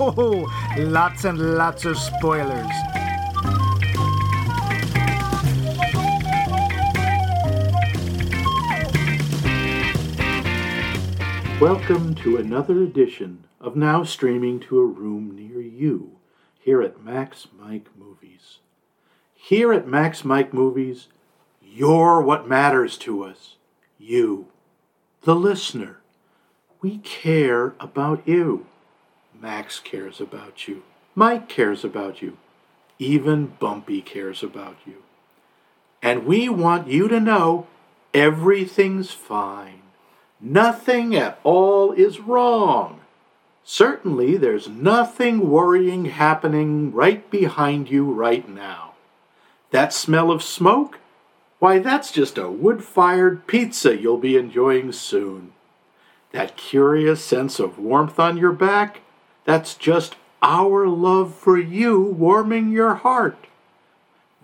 Oh, lots and lots of spoilers. Welcome to another edition of Now Streaming to a Room Near You here at Max Mike Movies. Here at Max Mike Movies, you're what matters to us. You, the listener. We care about you. Max cares about you. Mike cares about you. Even Bumpy cares about you. And we want you to know everything's fine. Nothing at all is wrong. Certainly, there's nothing worrying happening right behind you right now. That smell of smoke? Why, that's just a wood fired pizza you'll be enjoying soon. That curious sense of warmth on your back? That's just our love for you warming your heart.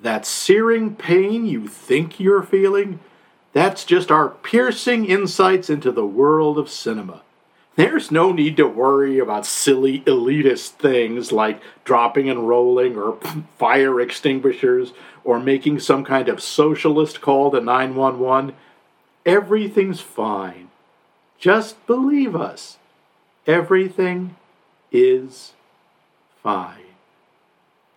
That searing pain you think you're feeling? That's just our piercing insights into the world of cinema. There's no need to worry about silly elitist things like dropping and rolling or fire extinguishers or making some kind of socialist call to 911. Everything's fine. Just believe us. Everything is fine.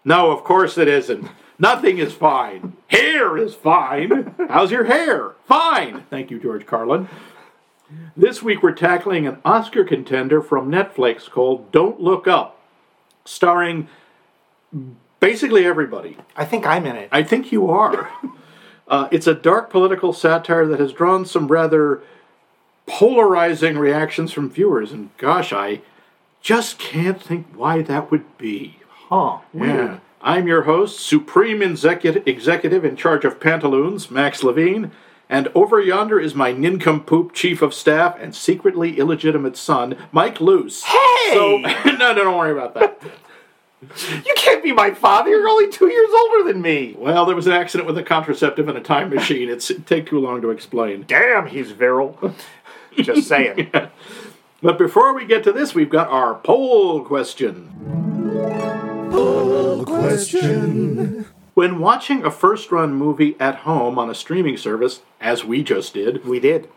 No, of course it isn't. Nothing is fine. Hair is fine. How's your hair? Fine. Thank you, George Carlin. This week we're tackling an Oscar contender from Netflix called Don't Look Up, starring basically everybody. I think I'm in it. I think you are. uh, it's a dark political satire that has drawn some rather polarizing reactions from viewers, and gosh, I just can't think why that would be. Huh. Yeah. I'm your host, Supreme executive, executive in charge of Pantaloons, Max Levine, and over yonder is my nincompoop chief of staff and secretly illegitimate son, Mike Luce. Hey! So, no, no, don't worry about that. You can't be my father. You're only two years older than me. Well, there was an accident with a contraceptive and a time machine. It's, it'd take too long to explain. Damn, he's virile. Just saying. But before we get to this, we've got our poll question. Poll question. When watching a first run movie at home on a streaming service, as we just did, We did.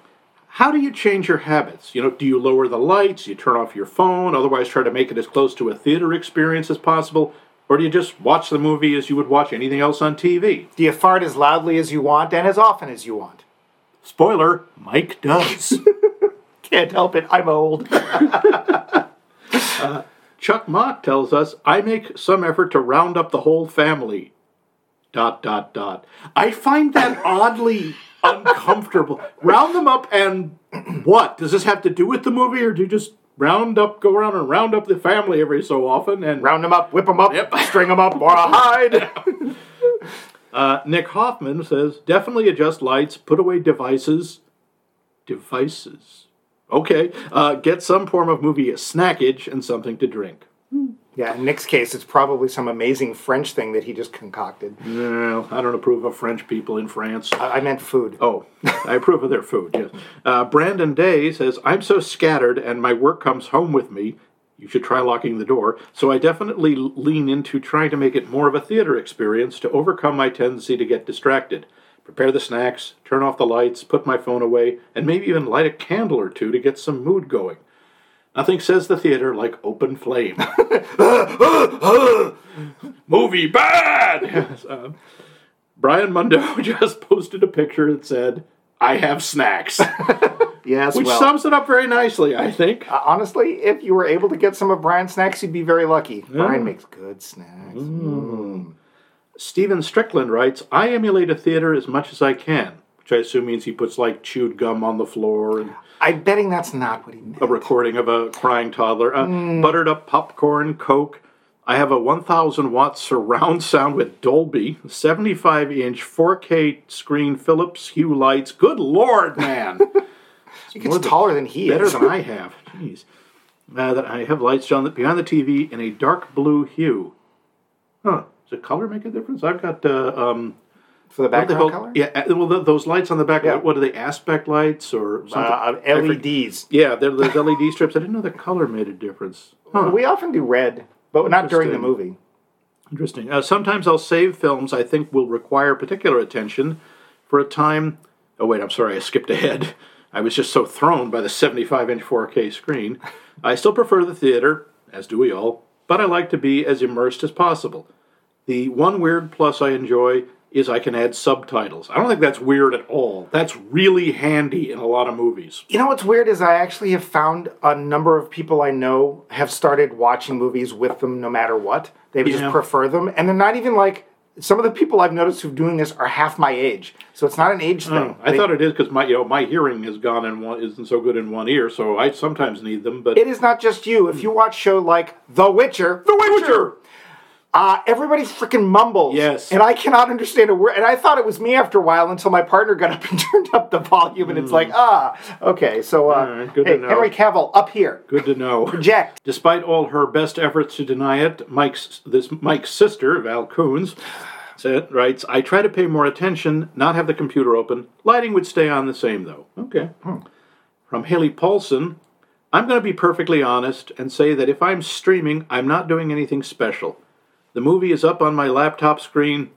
how do you change your habits? You know, do you lower the lights? You turn off your phone? Otherwise, try to make it as close to a theater experience as possible? Or do you just watch the movie as you would watch anything else on TV? Do you fart as loudly as you want and as often as you want? Spoiler, Mike does. Can't help it. I'm old. Chuck Mock tells us, I make some effort to round up the whole family. Dot, dot, dot. I find that oddly uncomfortable. Round them up and what? Does this have to do with the movie or do you just round up, go around and round up the family every so often? And Round them up, whip them up, Yep. string them up, or a hide. uh, Nick Hoffman says, definitely adjust lights, put away devices. Devices. Okay. Uh, get some form of movie snackage and something to drink. Yeah, in Nick's case, it's probably some amazing French thing that he just concocted. No, I don't approve of French people in France. I, I meant food. Oh, I approve of their food, yes. Uh, Brandon Day says, I'm so scattered and my work comes home with me. You should try locking the door. So I definitely lean into trying to make it more of a theater experience to overcome my tendency to get distracted. Prepare the snacks, turn off the lights, put my phone away, and maybe even light a candle or two to get some mood going. Nothing says the theater like open flame. Movie bad! Yes, um, Brian Mundo just posted a picture that said, I have snacks. Yes, Which well, sums it up very nicely, I think. uh, honestly, if you were able to get some of Brian's snacks, you'd be very lucky. Brian makes good snacks. Stephen Strickland writes, I emulate a theater as much as I can, which I assume means he puts like chewed gum on the floor and I'm betting that's not what he meant. a recording of a crying toddler. Uh, Buttered up popcorn, Coke. I have a 1000 watt surround sound with Dolby, 75 inch 4K screen, Philips Hue lights. Good lord, man! He gets taller than he better is. than I have. Jeez. Uh, that I have lights on the, behind the TV in a dark blue hue. Huh? Does the color make a difference? I've got uh, um, For the What are they background called? color? Yeah, uh, well, th- those lights on the back. Yeah. What are they? Aspect lights or something? Uh, LEDs. Yeah, they're those LED strips. I didn't know the color made a difference. Huh. We often do red, but not during the movie. Interesting. Uh, sometimes I'll save films I think will require particular attention for a time. Oh, wait, I'm sorry, I skipped ahead. I was just so thrown by the 75 inch 4K screen. I still prefer the theater, as do we all, but I like to be as immersed as possible. The one weird plus I enjoy is I can add subtitles. I don't think that's weird at all. That's really handy in a lot of movies. You know what's weird is I actually have found a number of people I know have started watching movies with them no matter what. They Yeah. just prefer them, and they're not even like some of the people I've noticed who are doing this are half my age, so it's not an age oh, thing. I They- thot it is because my you know my hearing has gone and one isn't so good in one ear, so I sometimes need them. But it is not just you. If you watch show like The Witcher, The Witcher. Uh, everybody freaking mumbles. Yes. And I cannot understand a word. And I thought it was me after a while until my partner got up and turned up the volume. And it's like, ah, okay. So, uh, Hmm. Right, good to know. Henry Cavill, up here. good to know. Project. Despite all her best efforts to deny it, Mike's this Mike's sister, Val Coons, said, writes, I try to pay more attention, not have the computer open. Lighting would stay on the same though. Okay. From Haley Paulson, I'm going to be perfectly honest and say that if I'm streaming, I'm not doing anything special. The movie is up on my laptop screen,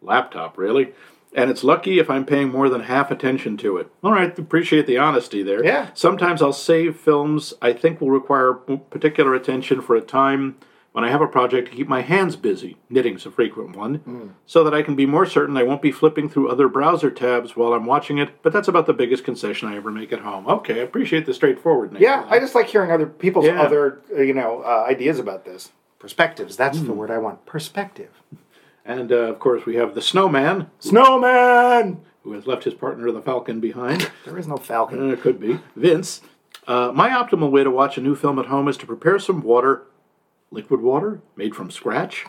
laptop really, and it's lucky if I'm paying more than half attention to it. All right, appreciate the honesty there. Yeah. Sometimes I'll save films I think will require particular attention for a time when I have a project to keep my hands busy, knitting's a frequent one, so that I can be more certain I won't be flipping through other browser tabs while I'm watching it, but that's about the biggest concession I ever make at home. Okay, I appreciate the straightforwardness. Yeah, I just like hearing other people's Yeah. other, you know, uh, ideas about this. Perspectives. That's Hmm. the word I want. Perspective. And uh, of course, we have the snowman, Snowman! who has left his partner, the falcon, behind. There is no falcon. Uh, it could be. Vince. Uh, my optimal way to watch a new film at home is to prepare some water, liquid water, made from scratch,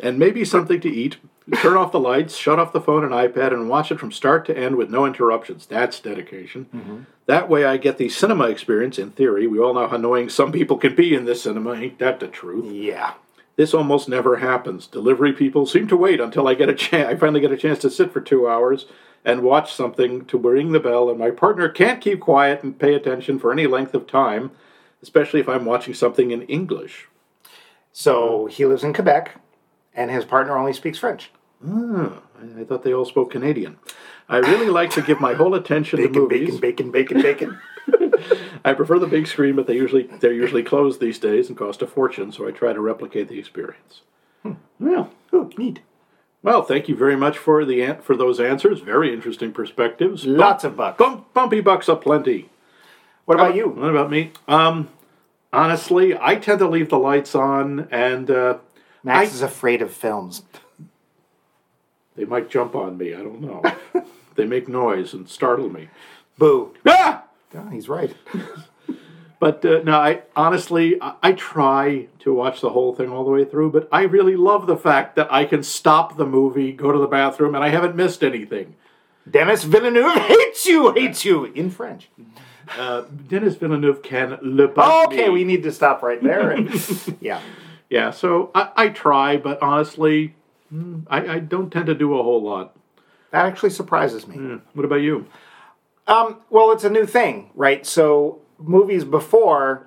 and maybe something to eat. Turn off the lights, shut off the phone and iPad, and watch it from start to end with no interruptions. That's dedication. Mm-hmm. That way I get the cinema experience, in theory. We all know how annoying some people can be in this cinema. Ain't that the truth? Yeah. This almost never happens. Delivery people seem to wait until I get a chance. I finally get a chance to sit for two hours and watch something to ring the bell, and my partner can't keep quiet and pay attention for any length of time, especially if I'm watching something in English. So he lives in Quebec, and his partner only speaks French. Ah, I, thought they all spoke Canadian. I really like to give my whole attention to movies. bacon, bacon, bacon, bacon. I prefer the big screen, but they usually they're usually closed these days and cost a fortune, so I try to replicate the experience. Well, Ooh, neat. Well, thank you very much for the for those answers. Very interesting perspectives. Lots of bucks. Bump, bumpy bucks aplenty. What about you? What about me? Um, honestly, I tend to leave the lights on, and uh, Max I- is afraid of films. they might jump on me. I don't know. they make noise and startle me. Boo. Ah! Yeah, he's right. But uh, no, I honestly I, I try to watch the whole thing all the way through, but I really love the fact that I can stop the movie, go to the bathroom, and I haven't missed anything. Denis Villeneuve hates you, hates you in French. Uh, Denis Villeneuve can le Okay, me. we need to stop right there. And, yeah. Yeah, so I, I try, but honestly, mm, I, I don't tend to do a whole lot. That actually surprises me. Hmm, What about you? Um, well, it's a new thing, right? So movies before,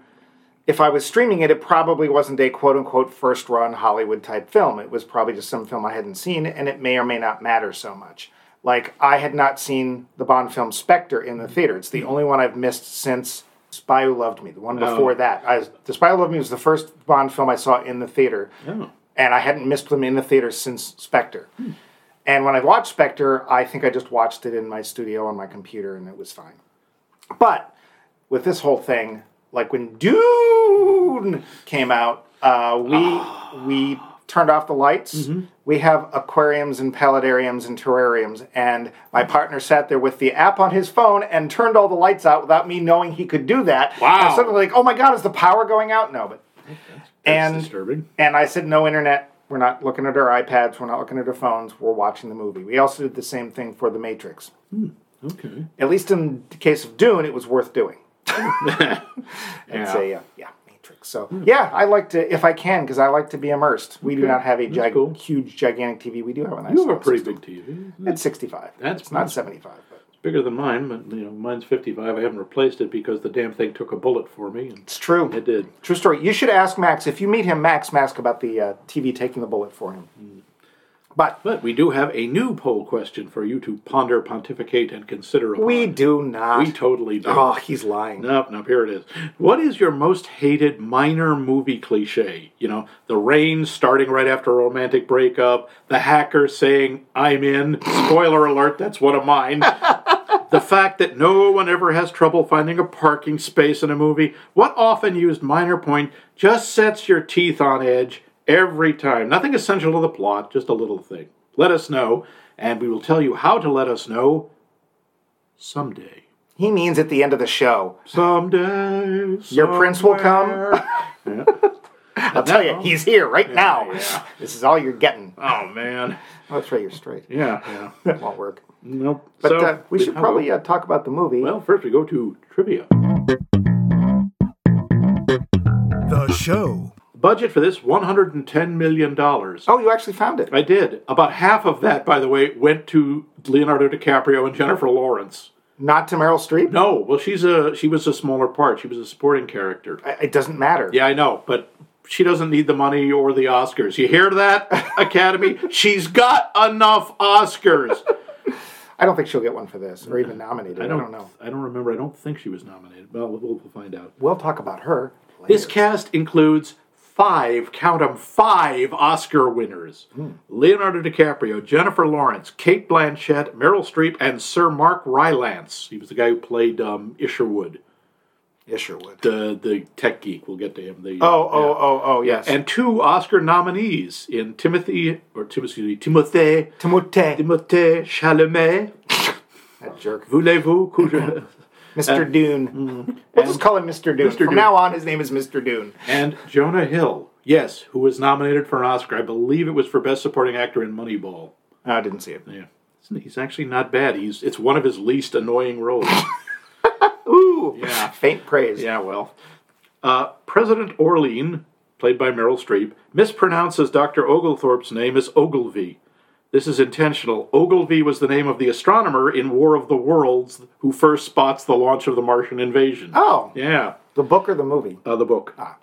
if I was streaming it, it probably wasn't a quote unquote first run Hollywood type film. It was probably just some film I hadn't seen, and it may or may not matter so much. Like I had not seen the Bond film Spectre in the theater. It's the only one I've missed since Spy Who Loved Me. The one before that, I, the Spy Who Loved Me was the first Bond film I saw in the theater, Oh. and I hadn't missed them in the theater since Spectre. And when I watched Spectre, I think I just watched it in my studio on my computer and it was fine. But with this whole thing, like when Dune came out, uh, we we turned off the lights. We have aquariums and paludariums and terrariums, and my partner sat there with the app on his phone and turned all the lights out without me knowing he could do that. Wow. And suddenly like, "Oh my God, is the power going out?" No, but That's and disturbing. and I said, no internet. We're not looking at our iPads. We're not looking at our phones. We're watching the movie. We also did the same thing for The Matrix. Okay. At least in the case of Dune, it was worth doing. Yeah. Say, uh, yeah, Matrix. So yeah, I like to if I can because I like to be immersed. We do not have a gig- cool. huge, gigantic TV. We do have a nice. You have a pretty system. big TV. It's 65. That's it's not 75. But It's bigger than mine, but you know, mine's 55. I haven't replaced it because the damn thing took a bullet for me, and it's true. it did. True story. You should ask Max if you meet him. Max, ask about the uh, TV taking the bullet for him. But But we do have a new poll question for you to ponder, pontificate, and consider. Upon. we do not. We totally do. oh, he's lying. Nope, nope, here it is. What is your most hated minor movie cliche? You know, the rain starting right after a romantic breakup, the hacker saying, I'm in. Spoiler alert, that's one of mine. the fact that no one ever has trouble finding a parking space in a movie. What often used minor point just sets your teeth on edge every time. Nothing essential to the plot, just a little thing. Let us know, and we will tell you how to let us know someday. He means at the end of the show. Someday, Your prince will come. somewhere. I'll tell you, he's here right now. yeah. This is all you're getting. oh man, Oh, that's right, you're straight. yeah, yeah. That won't work. Nope. But So, uh, we should probably uh, talk about the movie. Well, first we go to trivia. The show. Budget for this one hundred and ten million dollars. oh, you actually found it. I did. About half of that, by the way, went to Leonardo DiCaprio and Jennifer Lawrence. Not to Meryl Streep. No, well, she's a she was a smaller part. She was a supporting character. I- It doesn't matter. Yeah, I know, but she doesn't need the money or the Oscars. You hear that, Academy? She's got enough Oscars. I don't think she'll get one for this or even nominated. I don't, know. I don't remember. I don't think she was nominated. Well, we'll, we'll find out. We'll talk about her. Later. This cast includes five, count 'em, five Oscar winners Leonardo DiCaprio, Jennifer Lawrence, Cate Blanchett, Meryl Streep, and Sir Mark Rylance. He was the guy who played um, Isherwood, Isherwood. the, the tech geek. We'll get to him. The, Oh, oh, oh, oh, yes. And two Oscar nominees in Timothy, or Timothy, excuse me, Timothée, Timothée. Timothée Chalamet. That jerk. Voulez-vous que Mr. Dune. We'll just call him Mr. Dune. Mr. From Dune. now on, his name is Mr. Dune. and Jonah Hill, yes, who was nominated for an Oscar. I believe it was for Best Supporting Actor in Moneyball. I didn't see it. Yeah, he's actually not bad. He's it's one of his least annoying roles. Ooh. Yeah. Faint praise. yeah, well, uh, President Orlean, played by Meryl Streep, mispronounces Dr. Oglethorpe's name as Ogilvy. This is intentional. Ogilvy was the name of the astronomer in War of the Worlds who first spots the launch of the Martian invasion. Oh, Yeah. the book or the movie? Uh, the book. Ah.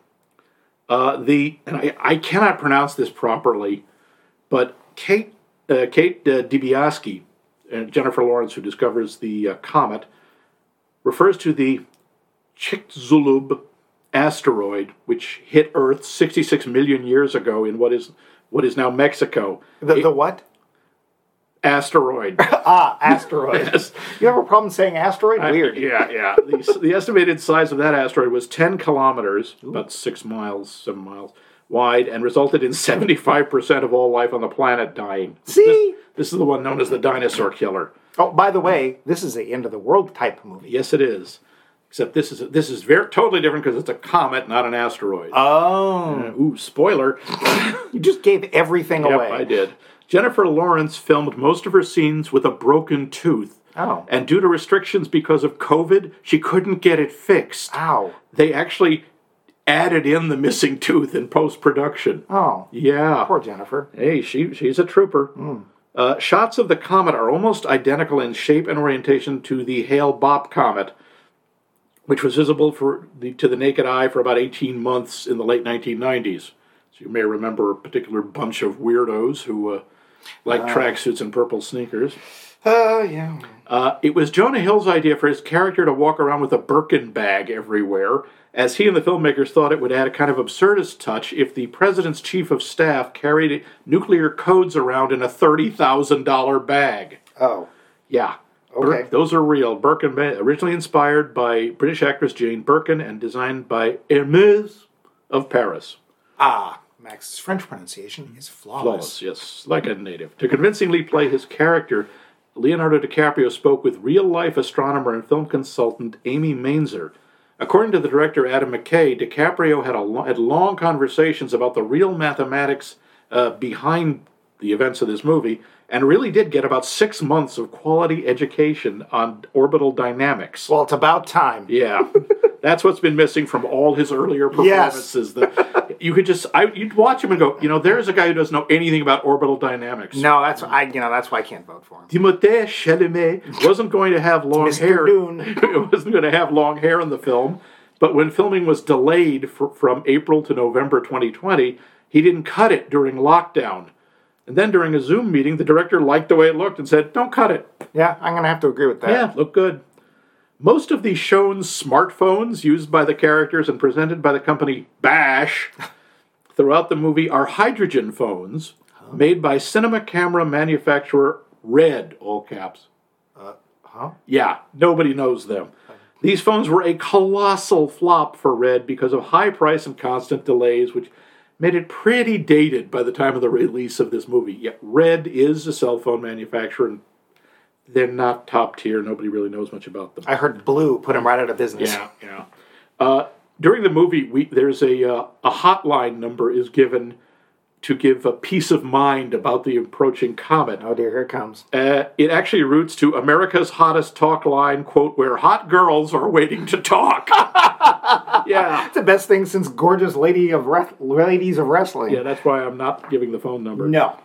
Uh, the and I, I cannot pronounce this properly, but Kate uh, Kate uh, and Jennifer Lawrence, who discovers the uh, comet, refers to the Chicxulub asteroid, which hit Earth 66 million years ago in what is what is now Mexico. The, the what? Asteroid. Ah, asteroid. Yes. You have a problem saying asteroid? Weird. Yeah, yeah. The, the estimated size of that asteroid was 10 kilometers, about six miles, seven miles wide, and resulted in 75% of all life on the planet dying. See? This, this is the one known as the dinosaur killer. Oh, by the way, this is a end of the world type movie. Yes, it is. Except this is this is very totally different because it's a comet, not an asteroid. Oh. Ooh, spoiler. You just gave everything yep, away. I did. Jennifer Lawrence filmed most of her scenes with a broken tooth. Oh. And due to restrictions because of COVID, she couldn't get it fixed. Ow. they actually added in the missing tooth in post production. Oh. Yeah. Poor Jennifer. Hey, she she's a trooper. Uh, shots of the comet are almost identical in shape and orientation to the Hale Bopp comet, which was visible for the, to the naked eye for about 18 months in the late 1990s. So you may remember a particular bunch of weirdos who uh, like tracksuits and purple sneakers. Oh, yeah. Uh, it was Jonah Hill's idea for his character to walk around with a Birkin bag everywhere, as he and the filmmakers thought it would add a kind of absurdist touch if the president's chief of staff carried nuclear codes around in a $30,000 bag. Oh. Yeah. Okay. Bir- those are real. Birkin, ba- originally inspired by British actress Jane Birkin and designed by Hermes of Paris. Ah. Max's French pronunciation is flawless. Flawless, yes, like a native. To convincingly play his character, Leonardo DiCaprio spoke with real life astronomer and film consultant Amy Mainzer. According to the director Adam McKay, DiCaprio had, a lo- had long conversations about the real mathematics uh, behind the events of this movie and really did get about six months of quality education on orbital dynamics. Well, it's about time. Yeah. That's what's been missing from all his earlier performances. That you could just, I, you'd watch him and go, you know, there's a guy who doesn't know anything about orbital dynamics. No, that's I. You know, that's why I can't vote for him. Timothée Chalamet wasn't going to have long hair. It wasn't going to have long hair in the film. But when filming was delayed fr- from April to November 2020, he didn't cut it during lockdown. And then during a Zoom meeting, the director liked the way it looked and said, "Don't cut it." Yeah, I'm gonna have to agree with that. Yeah, look good. Most of the shown smartphones used by the characters and presented by the company Bash throughout the movie are hydrogen phones made by cinema camera manufacturer Red, all caps. Uh, huh? Yeah, nobody knows them. These phones were a colossal flop for Red because of high price and constant delays, which made it pretty dated by the time of the release of this movie. Yet Red is a cell phone manufacturer, and they're not top tier. Nobody really knows much about them. I heard Blue put him right out of business. Yeah, yeah. Uh, during the movie, we, there's a uh, a hotline number is given to give a peace of mind about the approaching comet. Oh dear, here it comes. Uh, it actually roots to America's hottest talk line quote where hot girls are waiting to talk. yeah, It's the best thing since gorgeous lady of Wreth- ladies of wrestling. yeah. That's why I'm not giving the phone number. No.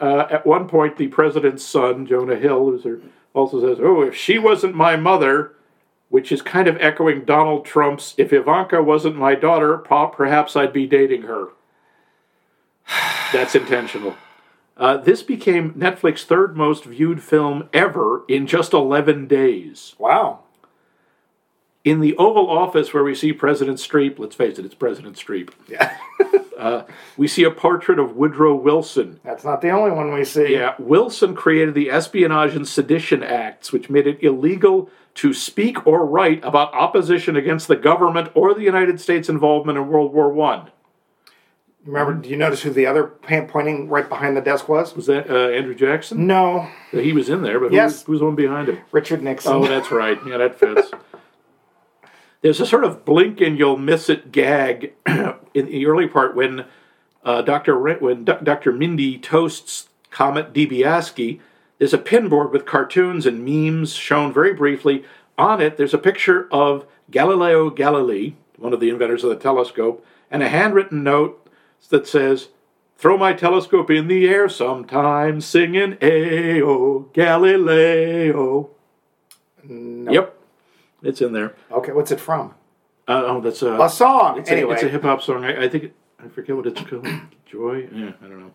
Uh, at one point, the president's son, Jonah Hill, who's her, also says, "Oh, if she wasn't my mother." Which is kind of echoing Donald Trump's, if Ivanka wasn't my daughter, perhaps I'd be dating her. That's intentional. Uh, this became Netflix's third most viewed film ever in just 11 days. Wow. In the Oval Office, where we see President Streep, let's face it, it's President Streep, Yeah. we see a portrait of Woodrow Wilson. That's not the only one we see. Yeah, Wilson created the Espionage and Sedition Acts, which made it illegal to speak or write about opposition against the government or the United States involvement in World War One. Remember, do you notice who the other pointing right behind the desk was? Was that uh, Andrew Jackson? No. He was in there, but who, Yes. who was the one behind him? Richard Nixon. Oh, that's right. Yeah, that fits. There's a sort of blink and you'll miss it gag in the early part when uh, Dr. When D- Dr. Mindy toasts Comet DiBiase. There's a pinboard with cartoons and memes shown very briefly. On it, there's a picture of Galileo Galilei, one of the inventors of the telescope, and a handwritten note that says, Throw my telescope in the air sometime, singing Ayo Galileo. No. Yep, it's in there. Okay, what's it from? Uh, oh, that's a, A song. It's anyway. a, it's a hip hop song. I, I think it, I forget what it's called. Joy. Yeah, I don't know.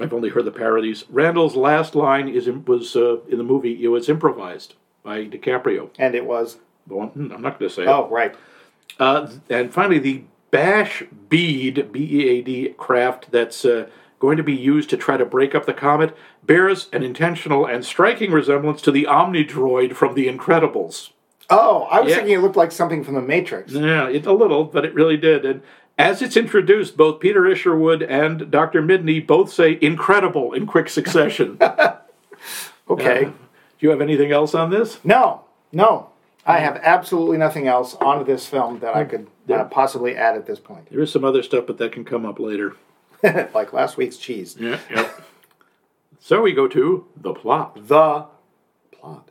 I've only heard the parodies. Randall's last line is was uh, in the movie. It was improvised by DiCaprio. and it was. Well, hmm, I'm not going to say it. Oh, right. Uh, and finally, the Bash Bead, B E A D craft that's uh, going to be used to try to break up the comet bears an intentional and striking resemblance to the Omnidroid from The Incredibles. Oh, I was Yeah. thinking it looked like something from The Matrix. Yeah, it, a little, but it really did. And as it's introduced, both Peter Isherwood and Dr. Midney both say incredible in quick succession. Okay. Do you have anything else on this? No, no. I have absolutely nothing else on this film that I could uh, possibly add at this point. There is some other stuff, but that can come up later. like last week's cheese. Yeah, yep. so we go to the plot. The plot.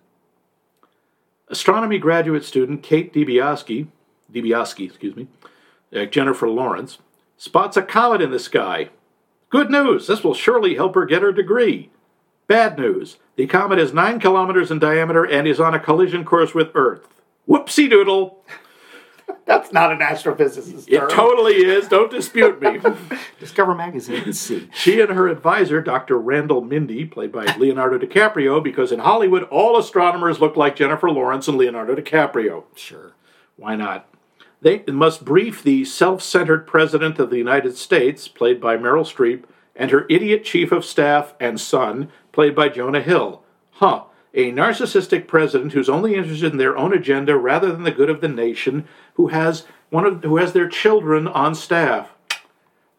Astronomy graduate student Kate DiBiase, DiBiase, excuse me, uh, Jennifer Lawrence, spots a comet in the sky. Good news, this will surely help her get her degree. Bad news, the comet is 9 kilometers in diameter and is on a collision course with Earth. Whoopsie doodle. That's not an astrophysicist. It term. totally is, don't dispute me. Discover magazine. Let's see. She and her advisor, Dr. Randall Mindy, played by Leonardo DiCaprio, because in Hollywood all astronomers look like Jennifer Lawrence and Leonardo DiCaprio. Sure. Why not? They must brief the self centered President of the United States, played by Meryl Streep, and her idiot Chief of Staff and son, played by Jonah Hill. Huh. A narcissistic president who's only interested in their own agenda rather than the good of the nation, who has one of who has their children on staff.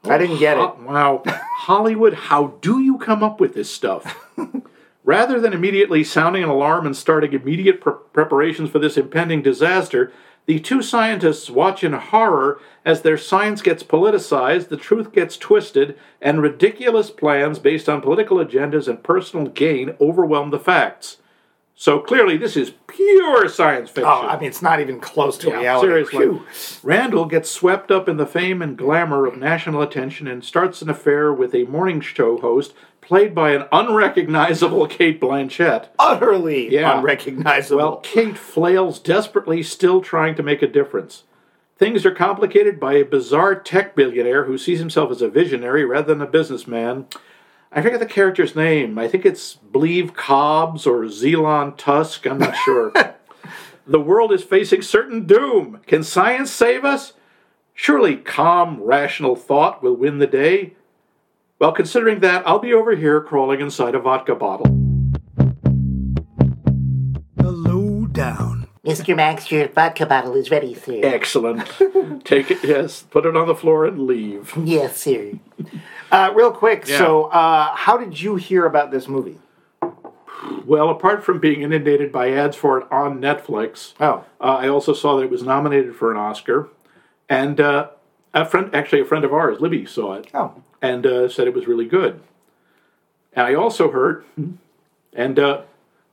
I oh, didn't get it. Wow. Hollywood, how do you come up with this stuff? Rather than immediately sounding an alarm and starting immediate pre- preparations for this impending disaster, the two scientists watch in horror as their science gets politicized, the truth gets twisted, and ridiculous plans based on political agendas and personal gain overwhelm the facts. So clearly, this is pure science fiction. Oh, I mean, it's not even close to Yeah, reality. seriously. Phew. Randall gets swept up in the fame and glamour of national attention and starts an affair with a morning show host played by an unrecognizable Cate Blanchett. Utterly Yeah. unrecognizable. Well, Kate flails desperately, still trying to make a difference. Things are complicated by a bizarre tech billionaire who sees himself as a visionary rather than a businessman. I forget the character's name. I think it's Believe Cobbs or Zelon Tusk. I'm not sure. the world is facing certain doom. Can science save us? Surely calm, rational thought will win the day. Well, considering that, I'll be over here crawling inside a vodka bottle. The lowdown. Mr. Max, your vodka bottle is ready, sir. Excellent. Take it, yes, put it on the floor and leave. Yes, sir. Uh, real quick, Yeah. so uh, how did you hear about this movie? Well, apart from being inundated by ads for it on Netflix, Oh, uh, I also saw that it was nominated for an Oscar. And uh, a friend, actually a friend of ours, Libby, saw it oh, and uh, said it was really good. And I also heard, and uh,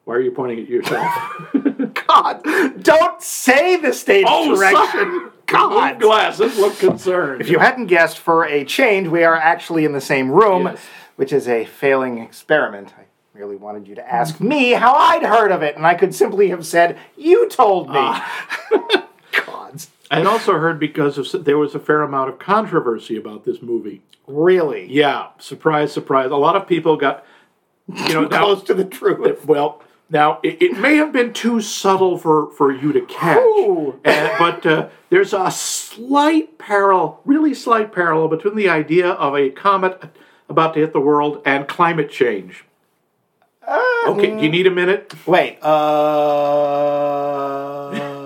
why are you pointing at yourself? God! Don't say the stage Oh, direction. God, glasses look concerned. If you hadn't guessed, for a change, we are actually in the same room, Yes. which is a failing experiment. I really wanted you to ask me how I'd heard of it, and I could simply have said, "You told me." Ah. Gods, I also heard because of, there was a fair amount of controversy about this movie. really? Yeah, surprise, surprise. A lot of people got, you know, now, Close to the truth. Well, now it, it may have been too subtle for for you to catch, and- but uh, there's a slight parallel, really slight parallel between the idea of a comet about to hit the world and climate change. okay, do you need a minute? Wait. Uh.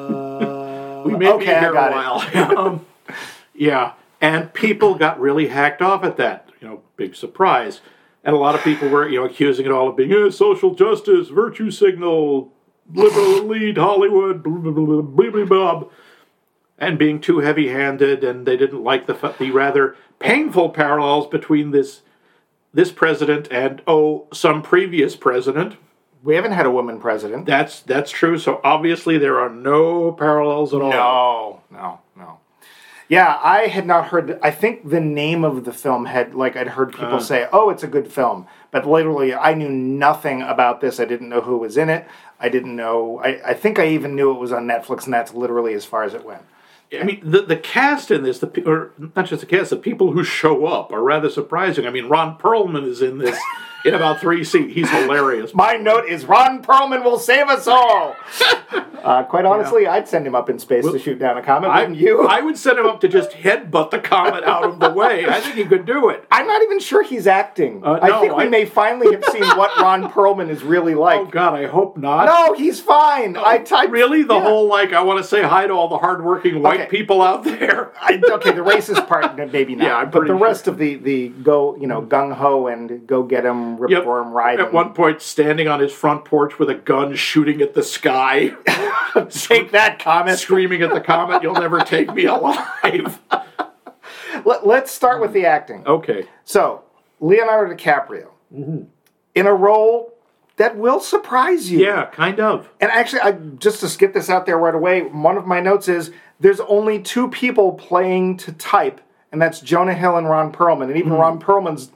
We may okay, be here a while. um, yeah, and people got really hacked off at that. You know, big surprise. And a lot of people were, you know, accusing it all of being eh, social justice, virtue signal, liberal elite, Hollywood, blah, blah, blah, blah, blah, blah, and being too heavy-handed, and they didn't like the the rather painful parallels between this this president and oh, some previous president. We haven't had a woman president. That's that's true. So obviously there are no parallels at all. No, no. Yeah, I had not heard. I think the name of the film had like I'd heard people uh. say, "Oh, it's a good film," but literally, I knew nothing about this. I didn't know who was in it. I didn't know. I, I think I even knew it was on Netflix, and that's literally as far as it went. I mean, the the cast in this, the or not just the cast, the people who show up are rather surprising. I mean, Ron Perlman is in this in about three seats. He's hilarious. My note is Ron Perlman will save us all. uh, quite honestly, I'd send him up in space to shoot down a comet. I, Wouldn't you? I would send him up to just headbutt the comet out of the way. I think he could do it. I'm not even sure he's acting. Uh, I no, think we I- may finally have seen what Ron Perlman is really like. Oh God, I hope not. No, he's fine. I typed really the yeah. whole like I want to say hi to all the hardworking white Okay. people out there. I, okay, the racist part maybe not. Yeah, but the pretty rest of the the go you know gung ho and go get him, rip Yep. for him, ride At one point, standing on his front porch with a gun, shooting at the sky, Take that comment. screaming at the comet, "You'll never take me alive." Let, let's start with the acting. Okay. So Leonardo DiCaprio mm-hmm. in a role that will surprise you. Yeah, kind of. And actually, I, just to skip this out there right away, one of my notes is there's only two people playing to type, and that's Jonah Hill and Ron Perlman. And even mm-hmm. Ron Perlman's,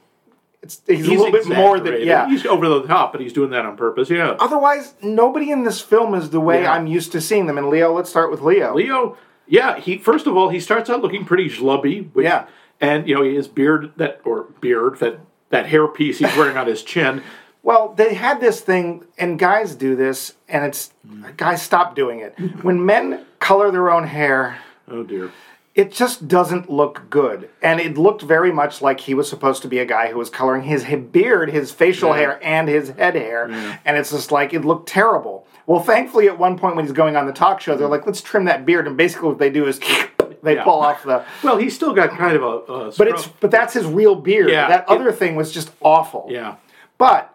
it's, he's, a little bit more than yeah. He's over the top, but he's doing that on purpose. Yeah. Otherwise, nobody in this film is the way Yeah. I'm used to seeing them. And Leo, let's start with Leo. Leo, yeah, he first of all he starts out looking pretty schlubby. Which, Yeah. And you know his beard that or beard that that hair piece he's wearing on his chin. Well, they had this thing, and guys do this, and it's guys stop doing it. When men color their own hair, Oh dear. It just doesn't look good. And it looked very much like he was supposed to be a guy who was coloring his beard, his facial Yeah. hair, and his head hair. And it's just like, it looked terrible. Well, thankfully, at one point when he's going on the talk show, they're like, let's trim that beard. And basically, what they do is they Yeah. pull off the. Well, he's still got kind of a. a But it's but that's his real beard. Yeah, that it- other thing was just awful. yeah. But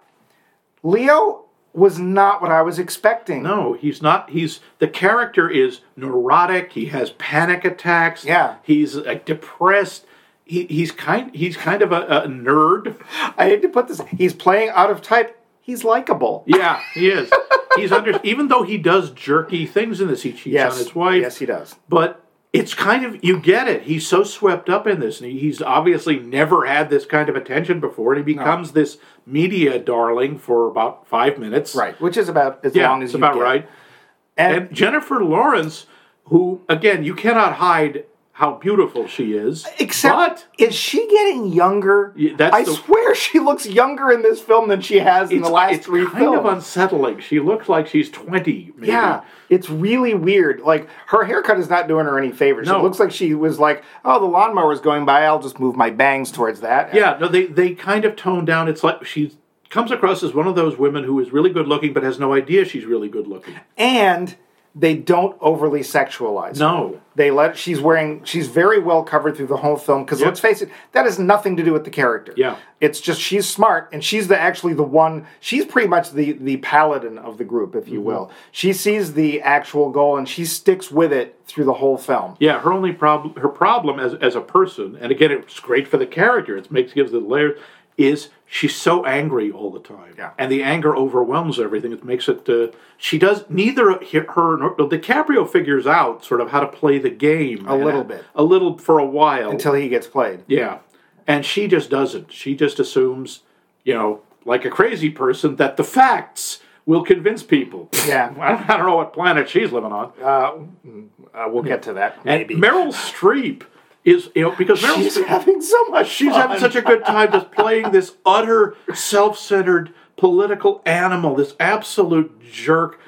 Leo was not what I was expecting. No, he's not. He's the character is neurotic. He has panic attacks. Yeah. He's like depressed. He, he's kind. He's kind of a, a nerd. I had to put this. He's playing out of type. He's likable. Yeah, he is. he's under. Even though he does jerky things in this, he cheats yes, on his wife. Yes, he does. but it's kind of you get it. He's so swept up in this, and he's obviously never had this kind of attention before, and he becomes this media darling for about five minutes. Right, which is about as Yeah, long as it's you about get. right. And, And Jennifer Lawrence, who again you cannot hide how beautiful she is, except, but is she getting younger? Yeah, that's I the- swear she looks younger in this film than she has in the last it's three kind films. Kind of unsettling. She looks like she's twenty. Maybe. Yeah, it's really weird. Like her haircut is not doing her any favors. No. It looks like she was like, "Oh, the lawnmower's going by. I'll just move my bangs towards that." Yeah, no, they they kind of tone down. It's like she comes across as one of those women who is really good looking, but has no idea she's really good looking. and they don't overly sexualize. her. No, They let she's wearing she's very well covered through the whole film because Yep. let's face it, that has nothing to do with the character. Yeah. it's just she's smart and she's the actually the one. She's pretty much the the paladin of the group, if you Mm-hmm. will. She sees the actual goal and she sticks with it through the whole film. yeah, her only problem, her problem as as a person, and again, it's great for the character. It makes gives the layers. Is she's so angry all the time, Yeah. and the anger overwhelms everything. It makes it. Uh, she does neither her nor DiCaprio figures out sort of how to play the game A and little bit. a little for a while Until he gets played. Yeah. And she just doesn't. She just assumes, you know, like a crazy person, that the facts will convince people. Yeah. I don't, know what planet she's living on. Uh, we'll get to that. and Maybe. Meryl Streep is, you know, because Meryl She's Streep, having so much. she's fun. having such a good time just playing this utter self centered political animal, this absolute jerk.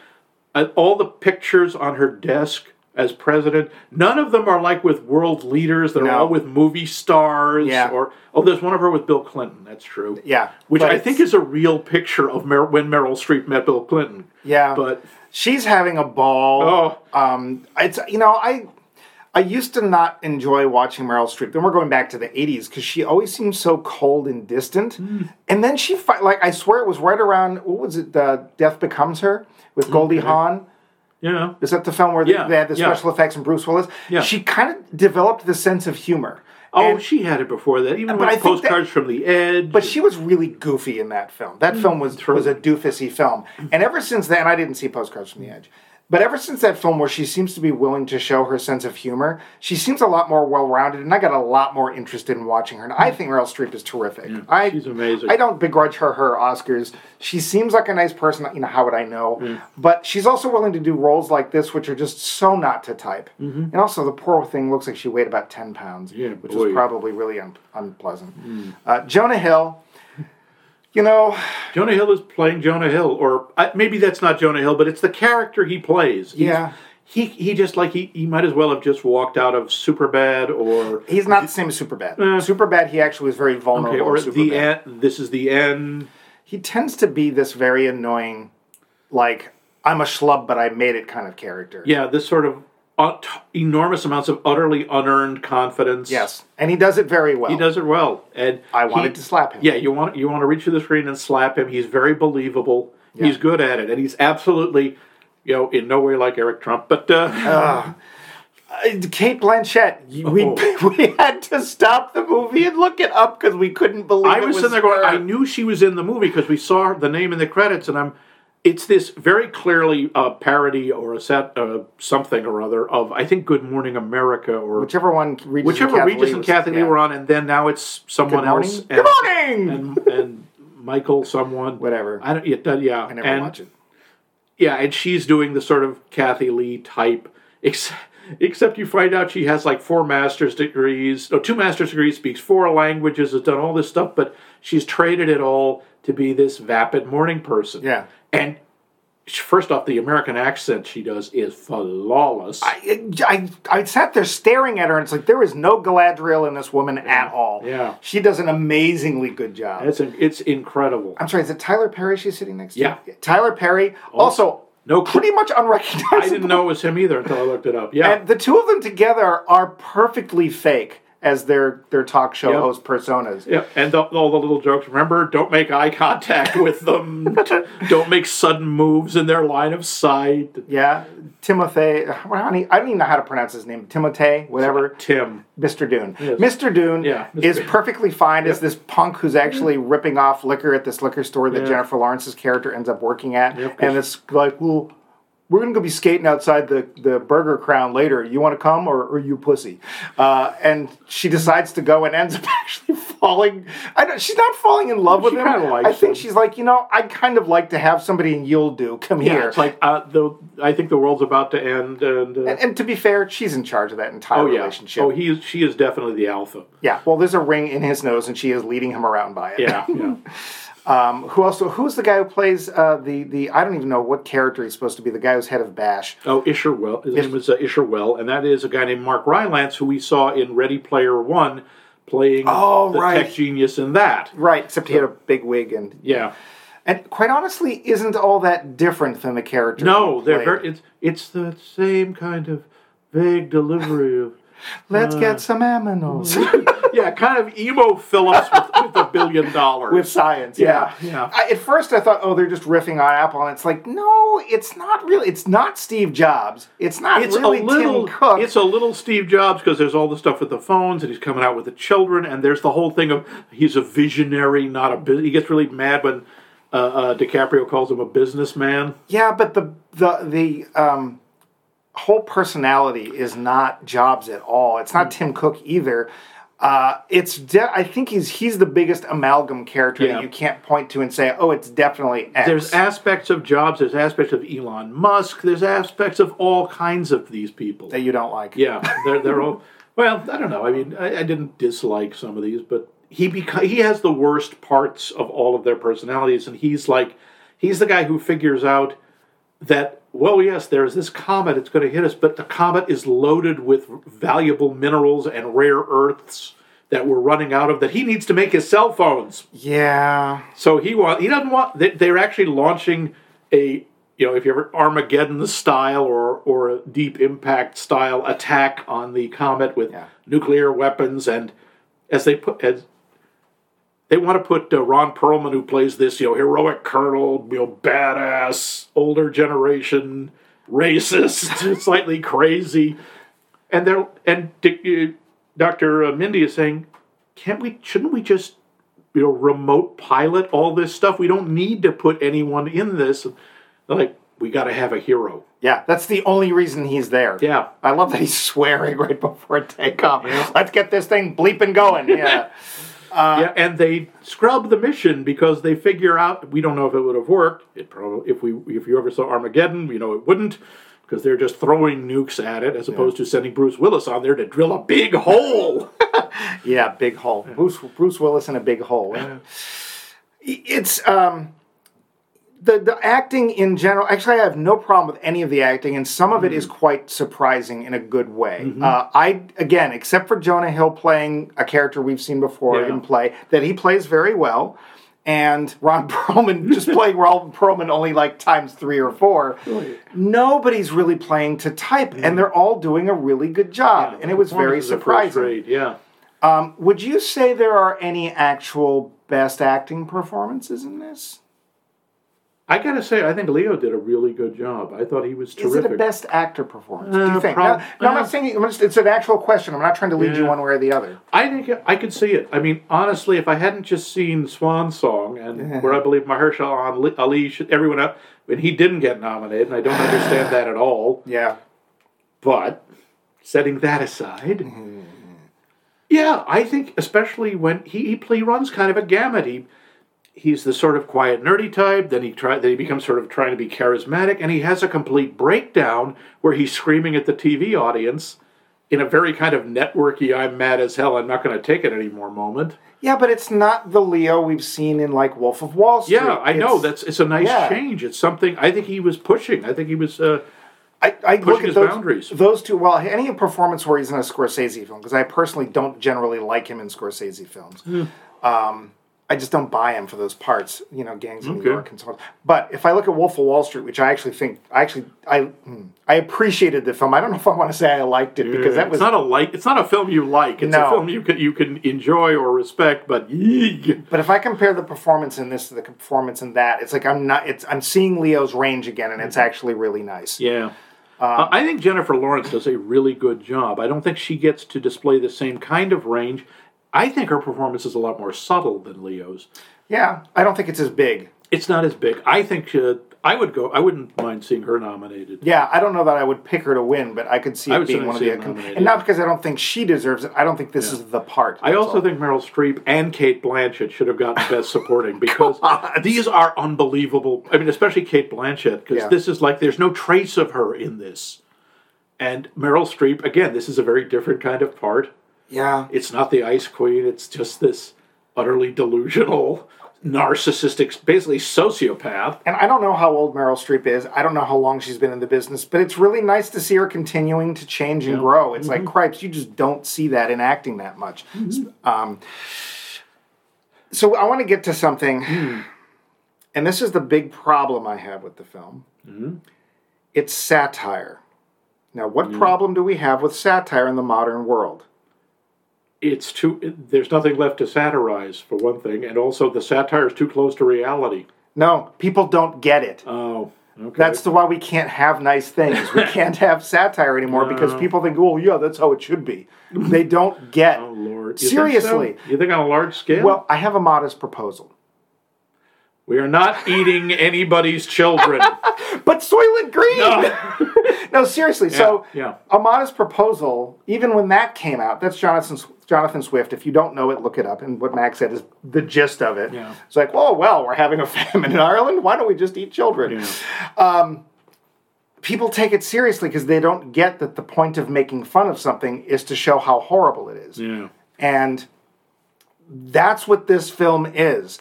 And all the pictures on her desk as president, none of them are like with world leaders. They're No. all with movie stars. Yeah. Or oh, there's one of her with Bill Clinton. That's true. Yeah, which I it's- think is a real picture of Mer- when Meryl Streep met Bill Clinton. Yeah, but she's having a ball. Oh. um, it's you know I. I used to not enjoy watching Meryl Streep. Then we're going back to the '80s because she always seemed so cold and distant. Hmm. And then she, fi- like, I swear it was right around what was it? Uh, Death Becomes Her with Goldie Hawn. yeah, Is that the film where they- Yeah, they had the yeah. special effects and Bruce Willis? Yeah. She kind of developed the sense of humor. oh, And- she had it before that. Even with think that- postcards from the Edge. But she was really goofy in that film. That film was was a doofusy film. And ever since then, I didn't see Postcards from the Edge. But ever since that film, where she seems to be willing to show her sense of humor, she seems a lot more well-rounded, and I got a lot more interested in watching her. And I think Meryl Streep is terrific. I, she's amazing. I don't begrudge her her Oscars. She seems like a nice person. You know, how would I know? But she's also willing to do roles like this, which are just so not to type. And also, the poor thing looks like she weighed about ten pounds, Yeah, which boy. was probably really un- unpleasant. Uh, Jonah Hill. You know, Jonah Hill is playing Jonah Hill, or uh, maybe that's not Jonah Hill, but it's the character he plays. He's- Yeah. He, he just like he, he might as well have just walked out of Superbad or he's not the same as Superbad. Superbad, he actually was very vulnerable. okay, or the end. This is the end. He tends to be this very annoying, like I'm a schlub, but I made it kind of character. Yeah, this sort of uh, enormous amounts of utterly unearned confidence. Yes, and he does it very well. he does it well, and I he- wanted to slap him. Yeah, you want you want to reach through the screen and slap him. He's very believable. He's good at it, and he's absolutely, you know, in no way like Eric Trump, but uh, Uh, Cate Blanchett. you- We Oh. we had to stop the movie and look it up because we couldn't believe I it was sitting there going. I knew she was in the movie because we saw the name in the credits, and I'm. It's this very clearly a parody or a set uh, something or other of I think Good Morning America or Whichever one Regis whichever and Regis and Kathie Lee yeah. were on, and then now it's someone Good morning. else. Good morning! And, and Michael someone Whatever. I don't. It, uh, yeah, I never and, watch it. Yeah, and she's doing the sort of Kathie Lee type, ex- except you find out she has like four master's degrees, no, two master's degrees, speaks four languages, has done all this stuff, but she's traded it all to be this vapid morning person. Yeah. And first off, the American accent she does is flawless. I, I, I sat there staring at her, and it's like there is no Galadriel in this woman at all. Yeah. she does an amazingly good job. it's, an, it's incredible. I'm sorry, is it Tyler Perry she's sitting next to? Yeah. Tyler Perry, oh, also No pretty much unrecognizable. I didn't know it was him either until I looked it up. Yeah. And the two of them together are perfectly fake. As their their talk show Yep. host personas. Yeah, and the, all the little jokes. Remember, don't make eye contact with them. don't make sudden moves in their line of sight. Yeah, Timothy. I don't e- I don't even know how to pronounce his name. Timothy, whatever. Tim. Mr. Dune. Yes. Mr. Dune Yeah, Mr. is perfectly fine as this punk who's actually ripping off liquor at this liquor store that. Jennifer Lawrence's character ends up working at. And it's like, well, we're going to go be skating outside the, the Burger Crown later. You want to come or, or you pussy? Uh, and she decides to go and ends up actually falling. I don't, she's not falling in love with She him. likes I think him. she's like, you know, I'd kind of like to have somebody in do. come Yeah, here. it's like uh, the. I think the world's about to end, and. Uh, and, and to be fair, she's in charge of that entire oh yeah. relationship. Oh, he is. She is definitely the alpha. Yeah, well, there's a ring in his nose, and she is leading him around by it. Yeah. Yeah. Um, who also? Who's the guy who plays uh, the the? I don't even know what character he's supposed to be. The guy who's head of Bash. Oh, Isherwell. His name is uh, Isherwell, and that is a guy named Mark Rylance, who we saw in Ready Player One, playing Oh, the right. tech genius in that. Right, except he had a big wig and Yeah. and quite honestly, isn't all that different than the character. No, they're very. It's it's the same kind of vague delivery of. Let's uh, get some aminos Yeah, kind of Emo Philips with, with a billion dollars. with science. Yeah, Yeah, yeah. I, at first, I thought, oh, they're just riffing on Apple, and it's like, no, it's not really. It's not Steve Jobs. It's not it's really a little. Tim Cook. It's a little Steve Jobs because there's all the stuff with the phones, and he's coming out with the children, and there's the whole thing of he's a visionary, not a. bus- He gets really mad when uh, uh, DiCaprio calls him a businessman. Yeah, but the the the um, whole personality is not Jobs at all. It's not Tim Cook either. Uh, it's de- I think he's he's the biggest amalgam character Yeah. that you can't point to and say, oh, it's definitely X. There's aspects of Jobs. There's aspects of Elon Musk. There's aspects of all kinds of these people. that you don't like. Yeah, they're they're all. Well, I don't know. I mean, I, I didn't dislike some of these, but he beca- he has the worst parts of all of their personalities, and he's like, he's the guy who figures out that well, yes, there's this comet. It's going to hit us, but the comet is loaded with valuable minerals and rare earths that we're running out of. That he needs to make his cell phones. Yeah. So he want he doesn't want. They, they're actually launching a you know if you ever Armageddon style or or a Deep Impact style attack on the comet with Yeah. nuclear weapons and as they put as they want to put uh, Ron Perlman who plays this you know heroic colonel you know badass older generation racist slightly crazy and they're and Dick, uh, Dr. Mindy is saying can't we shouldn't we just you know remote pilot all this stuff we don't need to put anyone in this They're like we got to have a hero Yeah, that's the only reason he's there. yeah I love that he's swearing right before takeoff. Let's get this thing bleeping going. Yeah. Yeah. and they scrub the mission because they figure out we don't know if it would have worked. It probably if we if you ever saw armageddon you know it wouldn't because they're just throwing nukes at it as opposed to sending bruce willis on there to drill a big hole. Yeah, big hole. Bruce Bruce Willis in a big hole. It's um the the acting in general. Actually, I have no problem with any of the acting, and some of it is mm-hmm. quite surprising in a good way. Mm-hmm. Uh, I again, except for Jonah Hill playing a character we've seen before Yeah. in play, that he plays very well. And Ron Perlman just playing Ron Perlman only like times three or four. Nobody's really playing to type, and they're all doing a really good job. and it was very Performances are first surprising. rate, yeah um, Would you say there are any actual best acting performances in this? I gotta say, I think Leo did a really good job. I thought he was terrific. Is it a best actor performance? do Uh, you think? prob- no, no, I'm uh, not saying I'm just, it's an actual question. I'm not trying to lead you one way or the other. I think I could see it. I mean, honestly, if I hadn't just seen Swan Song and where I believe Mahershala Ali, should, everyone up, and he didn't get nominated, and I don't understand that at all. Yeah. But setting that aside, yeah, I think especially when he he play runs kind of a gamut. He he's the sort of quiet nerdy type. Then he try then he becomes sort of trying to be charismatic, and he has a complete breakdown where he's screaming at the TV audience in a very kind of networky "I'm mad as hell, I'm not going to take it anymore" moment. Yeah, but it's not the Leo we've seen in like Wolf of Wall Street. Yeah, I know that's it's a nice yeah. change. It's something I think he was pushing. I think he was. Uh, I, I look pushing at his those, boundaries. Those two, well, any performance where he's in a Scorsese film, because I personally don't generally like him in Scorsese films. Um, I just don't buy him for those parts, you know, gangs in New York and so on. But if I look at Wolf of Wall Street, which I actually think, I actually, I, hmm, I appreciated the film. I don't know if I want to say I liked it because that was it's not a like. It's not a film you like. It's No. a film you can you can enjoy or respect. But yeeg. But if I compare the performance in this to the performance in that, it's like I'm not. It's I'm seeing Leo's range again, and it's actually really nice. yeah. Uh, I think Jennifer Lawrence does a really good job. I don't think she gets to display the same kind of range. I think her performance is a lot more subtle than Leo's. Yeah, I don't think it's as big. It's not as big. I think uh, I would go. I wouldn't mind seeing her nominated. Yeah, I don't know that I would pick her to win, but I could see I it being one of the nominated. and not because I don't think she deserves it. I don't think this is the part. I also all. think Meryl Streep and Cate Blanchett should have gotten Best Supporting because these are unbelievable. I mean, especially Cate Blanchett because Yeah. this is like there's no trace of her in this. And Meryl Streep, again, this is a very different kind of part. Yeah, It's not the Ice Queen. It's just this utterly delusional, narcissistic, basically sociopath. and I don't know how old Meryl Streep is. I don't know how long she's been in the business, but it's really nice to see her continuing to change and grow. It's Mm-hmm. like cripes, you just don't see that in acting that much. Um, so I want to get to something, Hmm. and this is the big problem I have with the film. Mm-hmm. It's satire. Now, what Hmm. problem do we have with satire in the modern world? It's too. There's nothing left to satirize for one thing, and also the satire is too close to reality. No, people don't get it. Oh, okay. That's the why we can't have nice things. We can't have satire anymore because people think, "Oh, yeah, that's how it should be." They don't get. Oh Lord! You think so? Seriously. you think on a large scale? Well, I have a modest proposal. We are not eating anybody's children. But Soylent Green. No. No, seriously. so, yeah. a modest proposal. Even when that came out, that's Jonathan Jonathan Swift. If you don't know it, look it up. And what Max said is the gist of it. Yeah. It's like, oh well, we're having a famine in Ireland. Why don't we just eat children? Yeah. Um, people take it seriously because they don't get that the point of making fun of something is to show how horrible it is. Yeah. And that's what this film is.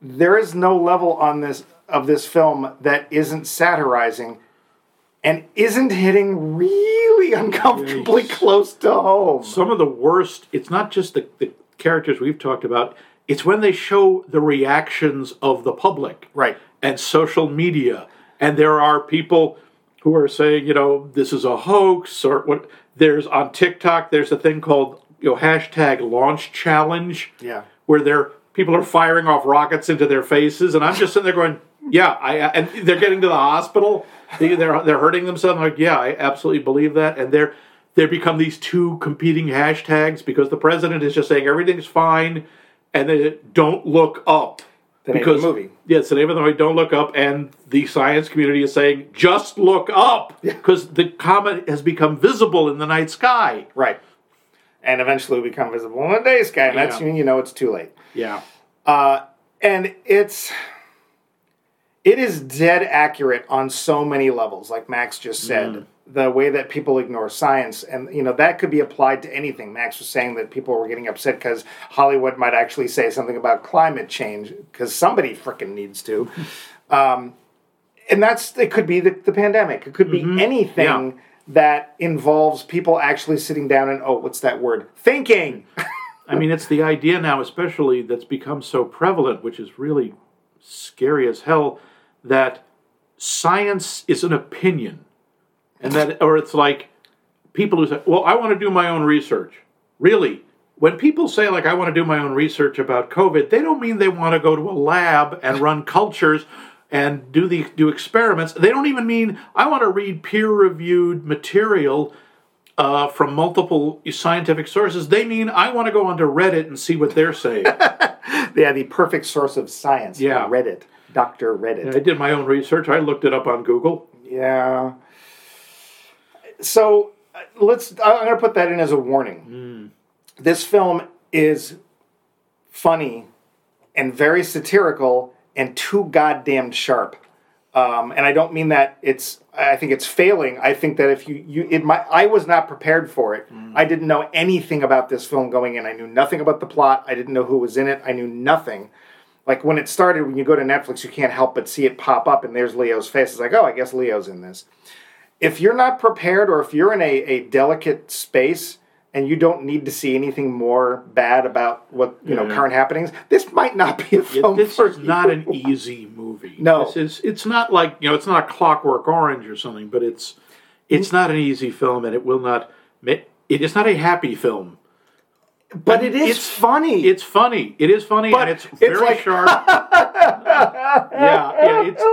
There is no level on this of this film that isn't satirizing and isn't hitting really uncomfortably close to home. Some of the worst. It's not just the, the characters we've talked about. It's when they show the reactions of the public. Right. and social media. And there are people who are saying, you know, this is a hoax, or what. There's on TikTok. There's a thing called you know hashtag launch challenge. Yeah. where they're people are firing off rockets into their faces, and I'm just sitting there going, yeah, I uh, and they're getting to the hospital. They, they're they're hurting themselves. I'm like, yeah, I absolutely believe that, and they're they become these two competing hashtags because the president is just saying everything's fine, and then don't look up. The name of the because movie. yes, the name of the movie, don't look up, and the science community is saying just look up because the comet has become visible in the night sky. Right. And eventually become visible in the day sky, and that's Yeah. when you know it's too late. Yeah, Uh, and it's it is dead accurate on so many levels like max just said. The way that people ignore science and you know that could be applied to anything. Max was saying that people were getting upset because hollywood might actually say something about climate change because somebody freaking needs to. Um, and that's it could be the, the pandemic. It could be anything Yeah. that involves people actually sitting down and oh what's that word? Thinking I mean, it's the idea now, especially that's become so prevalent, which is really scary as hell, that science is an opinion. And that, or it's like people who say, well, I want to do my own research. Really? When people say, like, I want to do my own research about COVID, they don't mean they want to go to a lab and run cultures and do the do experiments. They don't even mean I want to read peer-reviewed material uh, from multiple scientific sources. They mean I want to go onto Reddit and see what they're saying. yeah the perfect source of science Yeah. reddit dr reddit I did my own research. I looked it up on Google. Yeah. So uh, let's. I'm going to put that in as a warning. This film is funny and very satirical and too goddamn sharp. Um, and I don't mean that it's. I think it's failing. I think that if you you it might. I was not prepared for it. I didn't know anything about this film going in. I knew nothing about the plot. I didn't know who was in it. I knew nothing. Like when it started, when you go to Netflix, you can't help but see it pop up, and there's Leo's face. It's like, oh, I guess Leo's in this if you're not prepared or if you're in a, a delicate space and you don't need to see anything more bad about what you know Yeah. current happenings, this might not be a Yeah, film this for is not an easy movie. No. this is. It's not like you know. It's not a Clockwork Orange or something, but it's it's not an easy film, and it will not. It is not a happy film. but it is it's- funny. It's funny. It is funny, But and it's it's very like- sharp. yeah, yeah. It's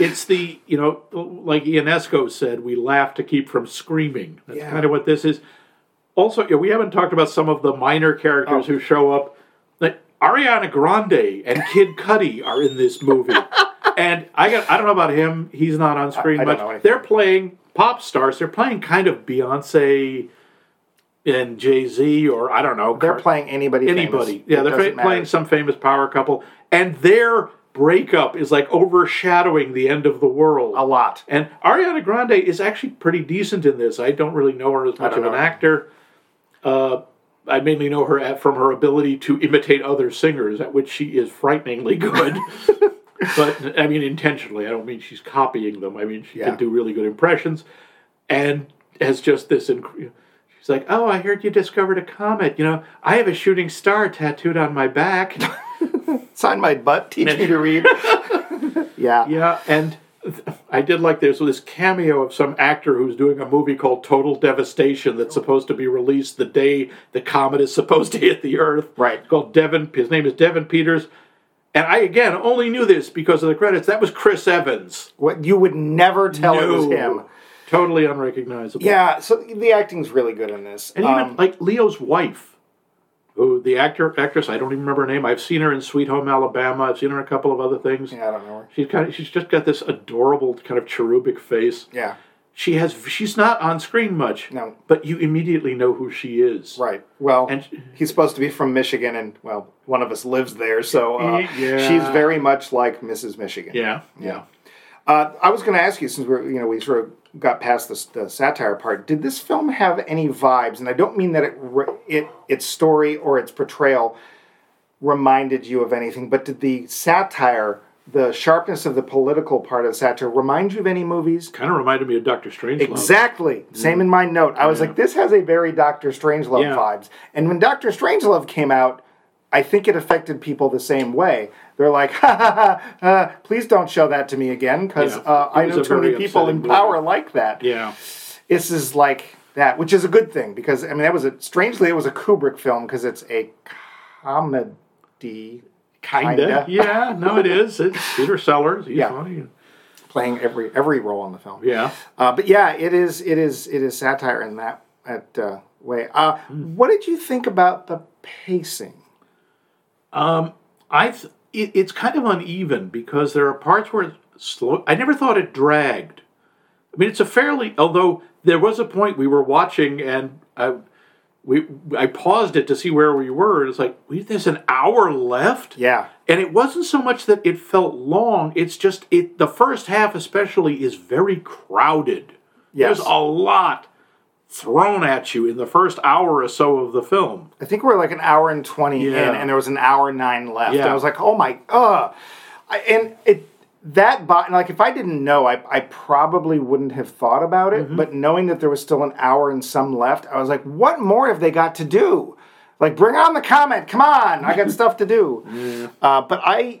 it's the you know like Ionesco said, we laugh to keep from screaming. That's Yeah. kind of what this is. Also, yeah, we haven't talked about some of the minor characters Oh. who show up. Like Ariana Grande and Kid Cudi are in this movie, and I got I don't know about him. He's not on screen I don't much. They're playing pop stars. They're playing kind of Beyonce and Jay Z, or I don't know. They're Car- playing anybody. anybody. famous. Yeah, they're fa- playing some famous power couple, and their breakup is like overshadowing the end of the world. a lot. And Ariana Grande is actually pretty decent in this. I don't really know her as much of an actor. Uh, I mainly know her at, from her ability to imitate other singers, at which she is frighteningly good. but I mean, intentionally. I don't mean she's copying them. I mean, she Yeah. can do really good impressions, and has just this. Inc- she's like, "Oh, I heard you discovered a comet. You know, I have a shooting star tattooed on my back." Sign my butt. Teach me to read. yeah. Yeah, and I did like there's this cameo of some actor who's doing a movie called Total Devastation that's supposed to be released the day the comet is supposed to hit the Earth. Right. It's called Devin. His name is Devin Peters. And I again only knew this because of the credits. That was Chris Evans. What you would never tell it was him. Totally unrecognizable. Yeah. So the acting's really good in this. And even Um, like Leo's wife, who the actor actress I don't even remember her name. I've seen her in Sweet Home Alabama. I've seen her in a couple of other things. yeah, I don't know. Her. She's kind of she's just got this adorable kind of cherubic face. Yeah. She has she's not on screen much. No. But you immediately know who she is. Right. Well, And- he's supposed to be from Michigan, and well, one of us lives there, so uh, Yeah. she's very much like Mrs. Michigan. Yeah. Yeah. Uh, I was going to ask you, since we're you know we sort of got past this, the satire part, did this film have any vibes? And I don't mean that it it its story or its portrayal reminded you of anything, but did the satire, the sharpness of the political part of satire, remind you of any movies? Kind of reminded me of Doctor Strange. Exactly. Mm. Same in my note. I was like, this has a very Doctor Strangelove Yeah. vibes. And when Doctor Strangelove came out, I think it affected people the same way. They're like, ha ha ha, uh, please don't show that to me again because Yeah. uh, I know too many people in power movie. like that. Yeah. This is like that, which is a good thing because, I mean, that was a, strangely, it was a Kubrick film because it's a comedy. Kinda. Yeah. No, it is. It's Peter Sellers. He's Yeah. funny. Playing every every role in the film. Yeah. Uh, but yeah, it is it is it is satire in that that uh, way. Uh, What did you think about the pacing? Um, I th- it, it's kind of uneven because there are parts where it's slow. I never thought it dragged. I mean, it's a fairly although there was a point we were watching and I we I paused it to see where we were and it's like wait, there's an hour left. Yeah, And it wasn't so much that it felt long, it's just it the first half especially is very crowded. Yes. There's a lot thrown at you in the first hour or so of the film. I think we're like an hour and twenty Yeah. in, and there was an hour nine left. Yeah. I was like, oh my, uh, and it that bo- like if I didn't know, I I probably wouldn't have thought about Mm-hmm. it. But knowing that there was still an hour and some left, I was like, what more have they got to do? Like, bring on the comment! Come on, I got stuff to do. Uh, but I,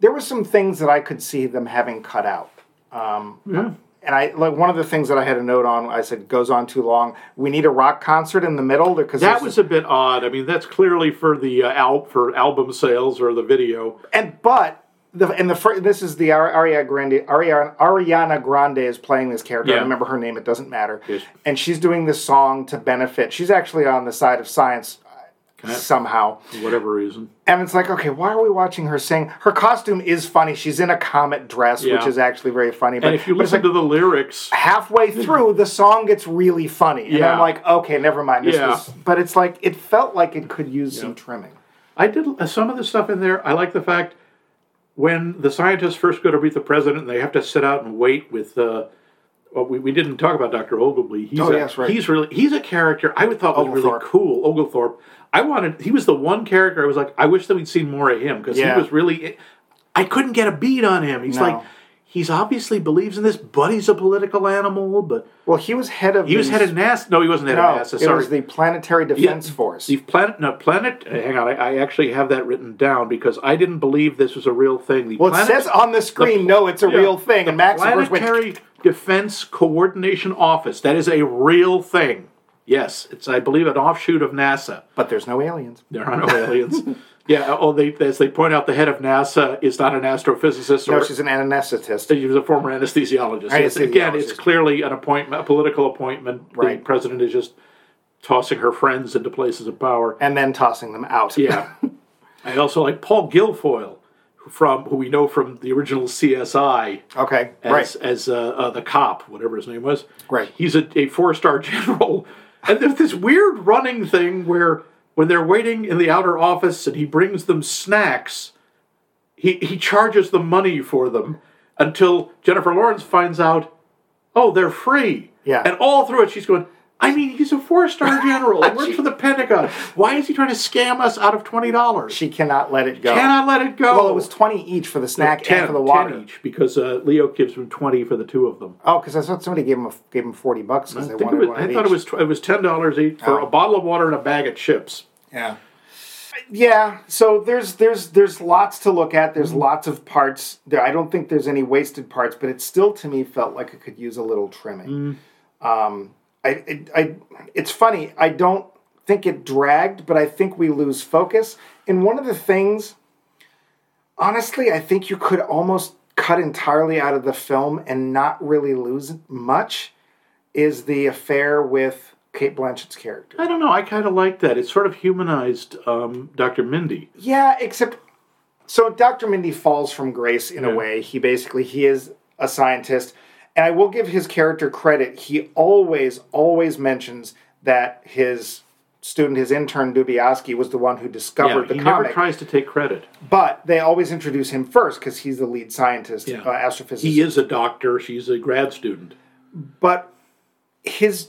there were some things that I could see them having cut out. Um, And I like one of the things that I had a note on. I said goes on too long. We need a rock concert in the middle because That was a bit odd. I mean, that's clearly for the uh, al- for album sales or the video. and but the and the fir- this is the Ari- Ariana Grande Ariana, Ariana Grande is playing this character. I Yeah. don't remember her name. It doesn't matter. Yes. And she's doing this song to benefit. She's actually on the side of science somehow. For whatever reason. And it's like, okay, why are we watching her sing? Her costume is funny. She's in a comet dress, which is actually very funny. But And if you listen like to the lyrics, halfway through, the song gets really funny, and Yeah. I'm like, okay, never mind. This Yeah. was, but it's like it felt like it could use some trimming. I did uh, some of the stuff in there. I like the fact when the scientists first go to meet the president, they have to sit out and wait with. Uh, well, we, we didn't talk about Dr. Ogilvy. He's Oh, a, yes, right. He's really he's a character I would thought was really cool. Oglethorpe. I wanted. He was the one character I was like, I wish that we'd seen more of him because Yeah. he was really. I couldn't get a beat on him. He's No. like. he's obviously believes in this, but he's a political animal. But Well, he was head of. he was head of NASA. No, he wasn't head No, of NASA. it was the Planetary Defense Force. The planet, no, planet. uh, Hang on, I, I actually have that written down because I didn't believe this was a real thing. The well, it says on the screen, no, it's a yeah, real thing. The And Max course, went, Planetary Defense Coordination Office. That is a real thing. Yes, it's I believe an offshoot of NASA. but there's no aliens. There are no aliens. Yeah, oh, they, as they point out, the head of NASA is not an astrophysicist No, or she's an anesthetist. he was a former anesthesiologist. Yes, again, it's clearly an appointment, a political appointment. Right. The president is just tossing her friends into places of power. And then tossing them out. Yeah. I also like Paul Guilfoyle, from who we know from the original CSI Okay. as right. as uh, uh, the cop, whatever his name was. Right. He's a, a four star general, and there's this weird running thing where when they're waiting in the outer office and he brings them snacks, he he charges them money for them until Jennifer Lawrence finds out, oh, they're free. Yeah. And all through it, she's going. I mean, he's a four-star general. He works for the Pentagon. Why is he trying to scam us out of twenty dollars? She cannot let it go. Cannot let it go. Well, it was 20 each for the snack 10, and for the 10 water. each because uh, Leo gives him twenty for the two of them. Oh, because I thought somebody gave him a, gave him 40 bucks because they it wanted was, one I of thought it was tw- it was ten dollars each for Oh. a bottle of water and a bag of chips. Yeah. Yeah, so there's there's there's lots to look at. Mm-hmm. There's lots of parts. There, I don't think there's any wasted parts, but it still to me felt like it could use a little trimming. Mm. Um, I, it, I, it's funny. I don't think it dragged, but I think we lose focus. And one of the things, honestly, I think you could almost cut entirely out of the film and not really lose much. Is the affair with Cate Blanchett's character? I don't know. I kind of like that. It sort of humanized um, Dr. Mindy. Yeah, except so Dr. Mindy falls from grace in Yeah. a way. He basically he is a scientist, and I will give his character credit. He always always mentions that his student, his intern Dubiowski, was the one who discovered Yeah, the he comic. never tries to take credit. but they always introduce him first because he's the lead scientist, Yeah. uh, astrophysicist. He is a doctor. She's a grad student. but his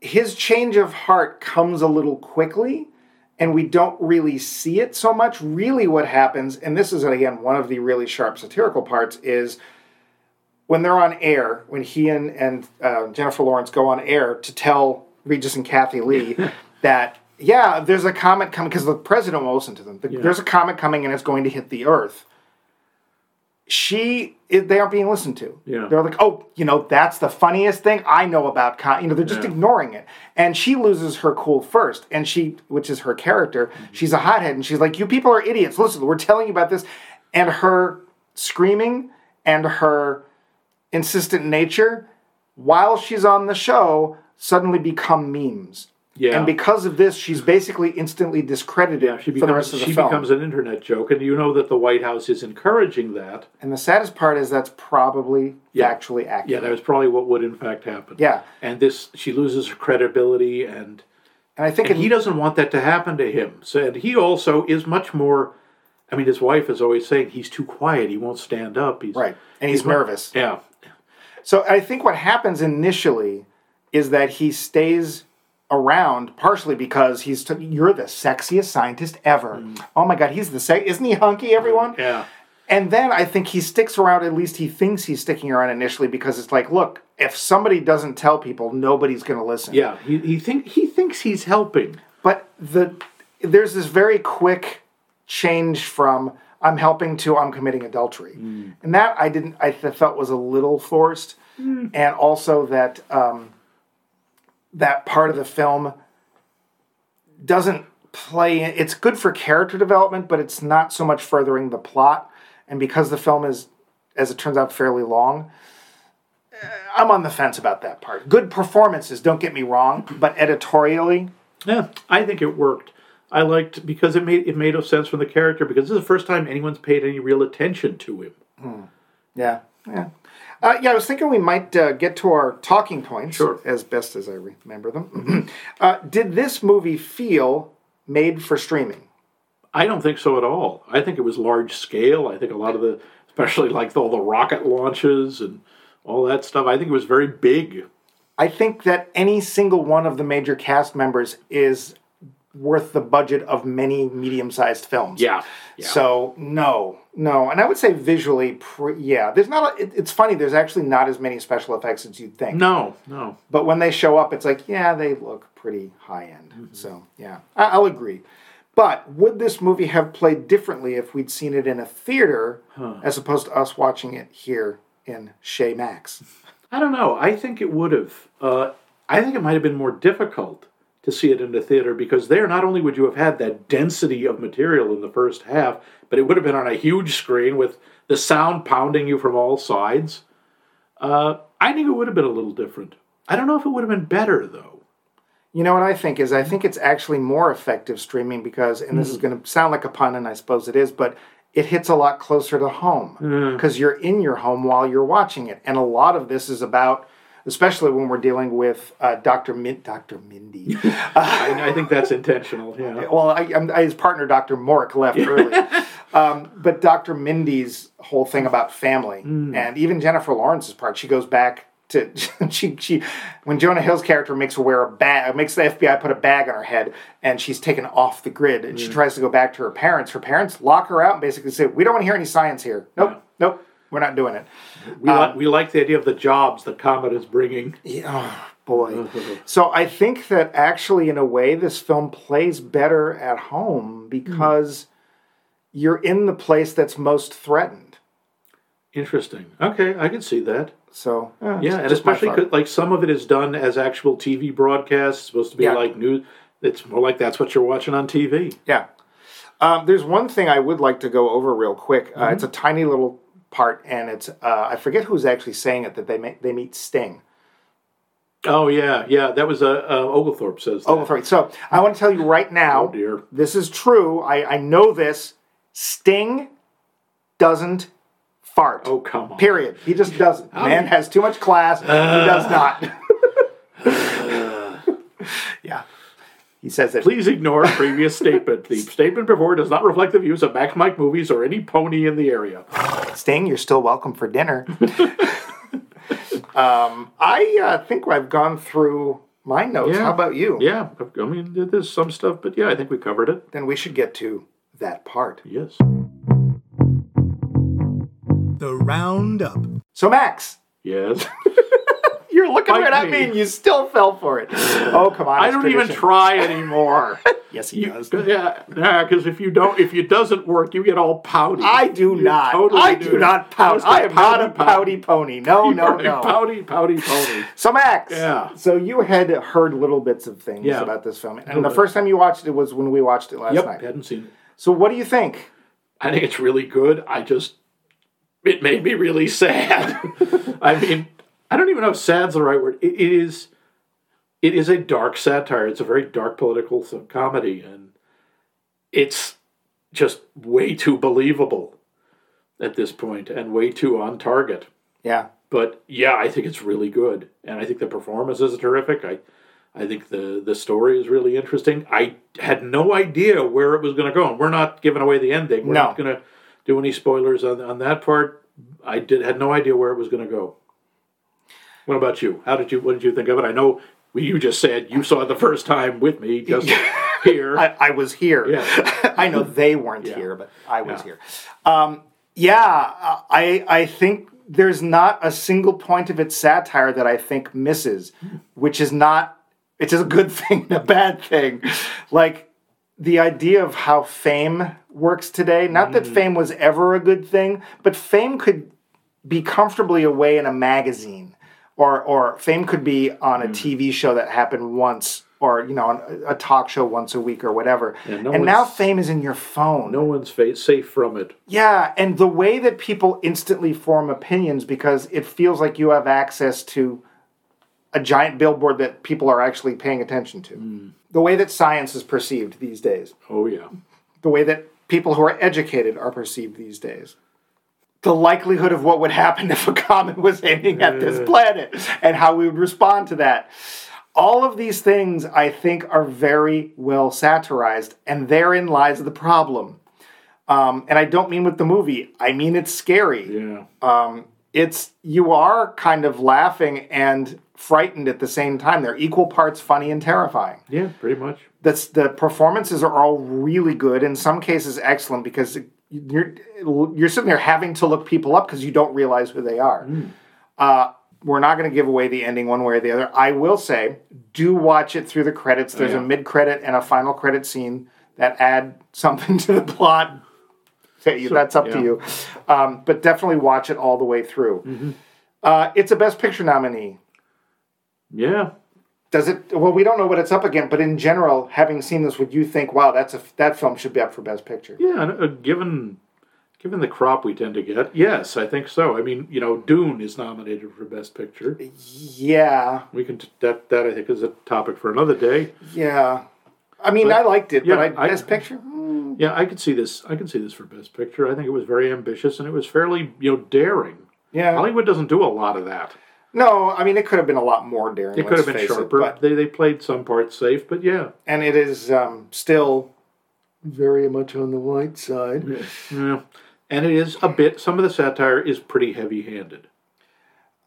his change of heart comes a little quickly and we don't really see it so much really what happens and this is again one of the really sharp satirical parts is when they're on air when he and, and uh, jennifer lawrence go on air to tell regis and kathie lee that yeah there's a comet coming because the president will listen to them The- there's a comet coming and it's going to hit the earth she they aren't being listened to. Yeah. They're like, oh, you know, that's the funniest thing I know about. Con-. You know, they're just Yeah. ignoring it, and she loses her cool first, and she, which is her character, she's a hothead, and she's like, you people are idiots. Listen, we're telling you about this, and her screaming and her insistent nature, while she's on the show, suddenly become memes. Yeah. And because of this, she's basically instantly discredited Yeah, she for the rest becomes of the she film. becomes an internet joke, and you know that the White House is encouraging that. and the saddest part is that's probably Yeah. factually accurate. Yeah, that was probably what would in fact happen. Yeah. and this she loses her credibility, and And I think and it- he doesn't want that to happen to him. So and he also is much more. I mean, his wife is always saying he's too quiet. He won't stand up. He's Right. And he's mu- nervous. Yeah, So I think what happens initially is that he stays around partially because he's t- you're the sexiest scientist ever. Oh my god, he's the sex isn't he hunky everyone? Mm. yeah. And then I think he sticks around at least he thinks he's sticking around initially because it's like, look, if somebody doesn't tell people, nobody's going to listen. Yeah, he, he think he thinks he's helping. But the there's this very quick change from I'm helping to I'm committing adultery, and that I didn't I felt was a little forced, and also that um, that part of the film doesn't play. It's good for character development, but it's not so much furthering the plot. And because the film is, as it turns out, fairly long. eh, I'm on the fence about that part. Good performances, don't get me wrong, but editorially, Yeah, I think it worked. I liked because it made it made no sense from the character because this is the first time anyone's paid any real attention to him. Yeah, yeah. Uh, yeah, I was thinking we might uh, get to our talking points Sure. as best as I remember them. uh, did this movie feel made for streaming? I don't think so at all. I think it was large scale. I think a lot of the, especially like all the rocket launches and all that stuff. I think it was very big. I think that any single one of the major cast members is worth the budget of many medium-sized films. Yeah, yeah. So no, no, and I would say visually, pre- yeah. There's not. A, it, it's funny. There's actually not as many special effects as you'd think. No, no. But when they show up, it's like, yeah, they look pretty high end. So yeah, I, I'll agree. But would this movie have played differently if we'd seen it in a theater as opposed to us watching it here in Chez Max? I don't know. I think it would have. Uh, I think it might have been more difficult to see it in the theater because there, not only would you have had that density of material in the first half, but it would have been on a huge screen with the sound pounding you from all sides. Uh, I think it would have been a little different. I don't know if it would have been better though. You know what I think is I think it's actually more effective streaming because, and this is going to sound like a pun, and I suppose it is, but it hits a lot closer to home because you're in your home while you're watching it, and a lot of this is about, especially when we're dealing with uh, Dr. Min- Dr. Mindy. I, I think that's intentional. Yeah. well, I, I, his partner, Dr. Mork, left early. Um, but Dr. Mindy's whole thing about family, and even Jennifer Lawrence's part, she goes back to she she when Jonah Hill's character makes her wear a bag, makes the FBI put a bag on her head, and she's taken off the grid, and she tries to go back to her parents. Her parents lock her out and basically say, "We don't want to hear any science here. Nope, nope, we're not doing it." We, like, we like the idea of the jobs the comet is bringing. Oh boy. So I think that actually, in a way, this film plays better at home because you're in the place that's most threatened. Interesting. Okay, I can see that. So Yeah, and especially like some of it is done as actual TV broadcasts, supposed to be Yeah. like news. It's more like that's what you're watching on TV. yeah. Um, there's one thing I would like to go over real quick. Uh, It's a tiny little part, and it's uh, I forget who's actually saying it that they ma- they meet Sting. Oh yeah, yeah. That was uh, uh, Oglethorpe says. That. Sorry. So I want to tell you right now. Oh, dear. This is true. I, I know this. Sting doesn't fart. Oh come on. Period. He just doesn't. Man has too much class. he does not. yeah. He says that. Please ignore previous statement. The statement before does not reflect the views of Max Mike Movies or any pony in the area. Sting, you're still welcome for dinner. um, I uh, think I've gone through my notes. Yeah. How about you? Yeah, I mean, there's some stuff, but yeah, I think we covered it. Then we should get to that part. Yes. The Roundup. So, Max, Yes. you're looking right at me. me and you still fell for it. Oh, come on. I don't even try anymore. Yes, he You, does. yeah, yeah, because if you don't, if it doesn't work, you get all pouty. I do You not. totally I do not pout. I am not a pouty pouty pony. No, no, You're a no. Pouty, pouty pony. So Max, Yeah. So you had heard little bits of things Yeah. about this film, and the bit. first time you watched it was when we watched it last Yep, night. hadn't seen it. So what do you think? I think it's really good. I just, it made me really sad. I mean, I don't even know if sad's the right word. It, it is, it is a dark satire. It's a very dark political comedy, and it's just way too believable at this point, and way too on target. Yeah, But yeah, I think it's really good, and I think the performances are terrific. I, I think the the story is really interesting. I had no idea where it was going to go, and we're not giving away the ending. We're No. not going to do any spoilers on on that part. I did had no idea where it was going to go. What about you? How did you? What did you think of it? I know you just said you saw it the first time with me, just here. I, I was here. Yeah. I know they weren't Yeah. here, but I was Yeah. here. Um, yeah, I I think there's not a single point of its satire that I think misses, which is not. It's a good thing and a bad thing. Like the idea of how fame works today. Not that fame was ever a good thing, but fame could be comfortably away in a magazine, or or fame could be on a hmm. TV show that happened once, or you know, on a, talk show once a week or whatever. Yeah, no and now fame is in your phone. no one's safe from it. Yeah, and the way that people instantly form opinions because it feels like you have access to a giant billboard that people are actually paying attention to. Hmm. The way that science is perceived these days Oh yeah. the way that people who are educated are perceived these days. The likelihood of what would happen if a comet was aiming at this planet and how we would respond to that. All of these things, I think, are very well satirized, and therein lies the problem. Um, and I don't mean with the movie, I mean it's scary. Yeah. it's you are kind of laughing and frightened at the same time. They're equal parts funny and terrifying. Yeah, pretty much. That's the performances are all really good. In some cases, excellent because you're you're sitting there having to look people up because you don't realize who they are. Uh, we're not going to give away the ending one way or the other. I will say, do watch it through the credits. There's yeah. a mid credit and a final credit scene that add something to the plot. That's up to you, um, but definitely watch it all the way through. Uh, it's a Best Picture nominee. Yeah. Does it? Well, we don't know what it's up against, but in general, having seen this, would you think, wow, that's a that film should be up for Best Picture? Yeah, and, uh, given given the crop we tend to get, yes, I think so. I mean, you know, Dune is nominated for Best Picture. Yeah, We can t- that that I think is a topic for another day. yeah. I mean, But- I liked it, yeah, but I, I- Best Picture. Hmm. Yeah, I could see this. I can see this for Best Picture. I think it was very ambitious and it was fairly, you know, daring. Yeah. Hollywood doesn't do a lot of that. No, I mean, it could have been a lot more daring. It could have been it, sharper. but- they they played some parts safe, but yeah, and it is um, still very much on the white side. yeah. And it is a bit. Some of the satire is pretty heavy-handed.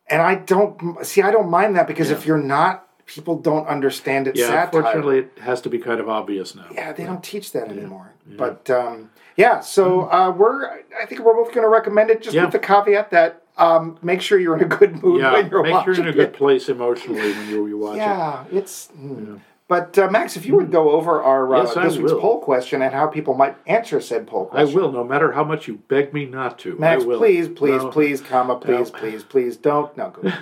And I don't see. I don't mind that because Yeah. if you're not, people don't understand it. Yeah, satire. unfortunately, it has to be kind of obvious now. Yeah, they don't teach that anymore. But um, yeah, so uh, we're. I think we're both going to recommend it, just. Yeah. with the caveat that um, make sure you're in a good mood Yeah, when you're make sure you're in a good it. place emotionally when you, you watch it. Yeah, it's. Mm. But uh, Max, if you would go over our uh, Yes, this week's will. poll question and how people might answer said poll question. I will, no matter how much you beg me not to. Max, I will. please, please, No. please, comma, please, No. please, please, don't. No, go.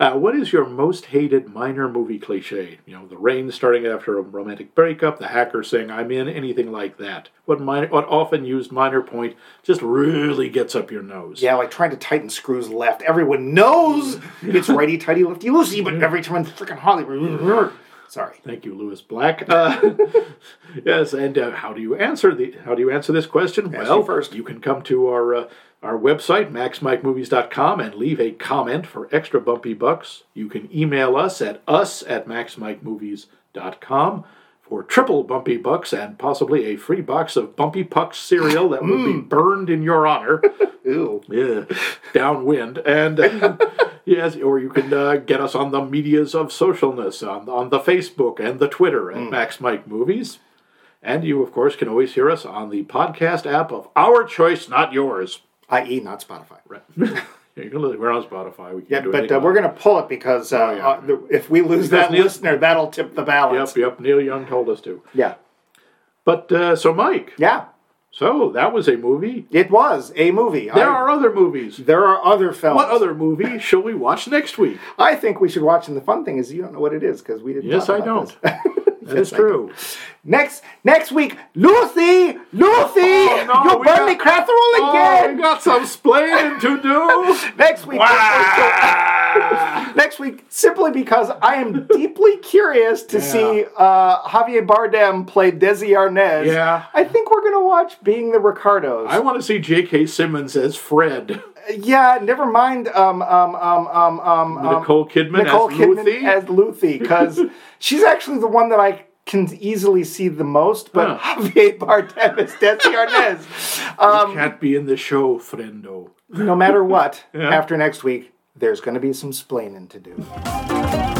Uh, what is your most hated minor movie cliche? You know, the rain starting after a romantic breakup, the hacker saying "I'm in," anything like that. What minor, what often used minor point just really gets up your nose. Yeah, like trying to tighten screws left. Everyone knows it's righty tighty lefty loosey, but every time in freaking Hollywood. Sorry. Thank you, Lewis Black. Uh, yes, and uh, how do you answer the how do you answer this question? Ask well, you first. you can come to our uh, our website maxmikemovies.com and leave a comment for extra bumpy bucks. You can email us at us at maxmikemovies.com for triple bumpy bucks and possibly a free box of bumpy pucks cereal that will Mm. be burned in your honor. Ew. Yeah, downwind. And uh, yes, or you can uh, get us on the medias of socialness on, on the Facebook and the Twitter at Max Mike Movies. And you, of course, can always hear us on the podcast app of our choice, not yours. I.e., not Spotify. Right. you can we're on Spotify. We can't Yeah, do but uh, we're going to pull it because uh, Oh, yeah. uh, the, if we lose Because that Neil- listener, that'll tip the balance. Yep, yep. Neil Young told us to. Yeah. But uh, so, Mike, Yeah. so that was a movie. It was a movie. There I- are other movies. there are other films. What other movie shall we watch next week? I think we should watch, and the fun thing is you don't know what it is because we didn't. Yes, I don't. That is true. Next next week, Lucy, Lucy, Oh, no, you we burn got- me casserole Oh, again. we got some splaining to do. next week, next week, simply because I am deeply curious to Yeah. see uh, Javier Bardem play Desi Arnaz. Yeah. I think we're gonna watch Being the Ricardos. I want to see J.K. Simmons as Fred. Yeah, never mind. Um, um, um, um, um, um, Nicole Kidman Nicole as Kidman Lucy. as Lucy because she's actually the one that I can easily see the most. But Huh. Javier Bardem as Desi Arnaz. Um, Can't be in the show, friendo. no matter what, Yeah. after next week, there's going to be some splaining to do.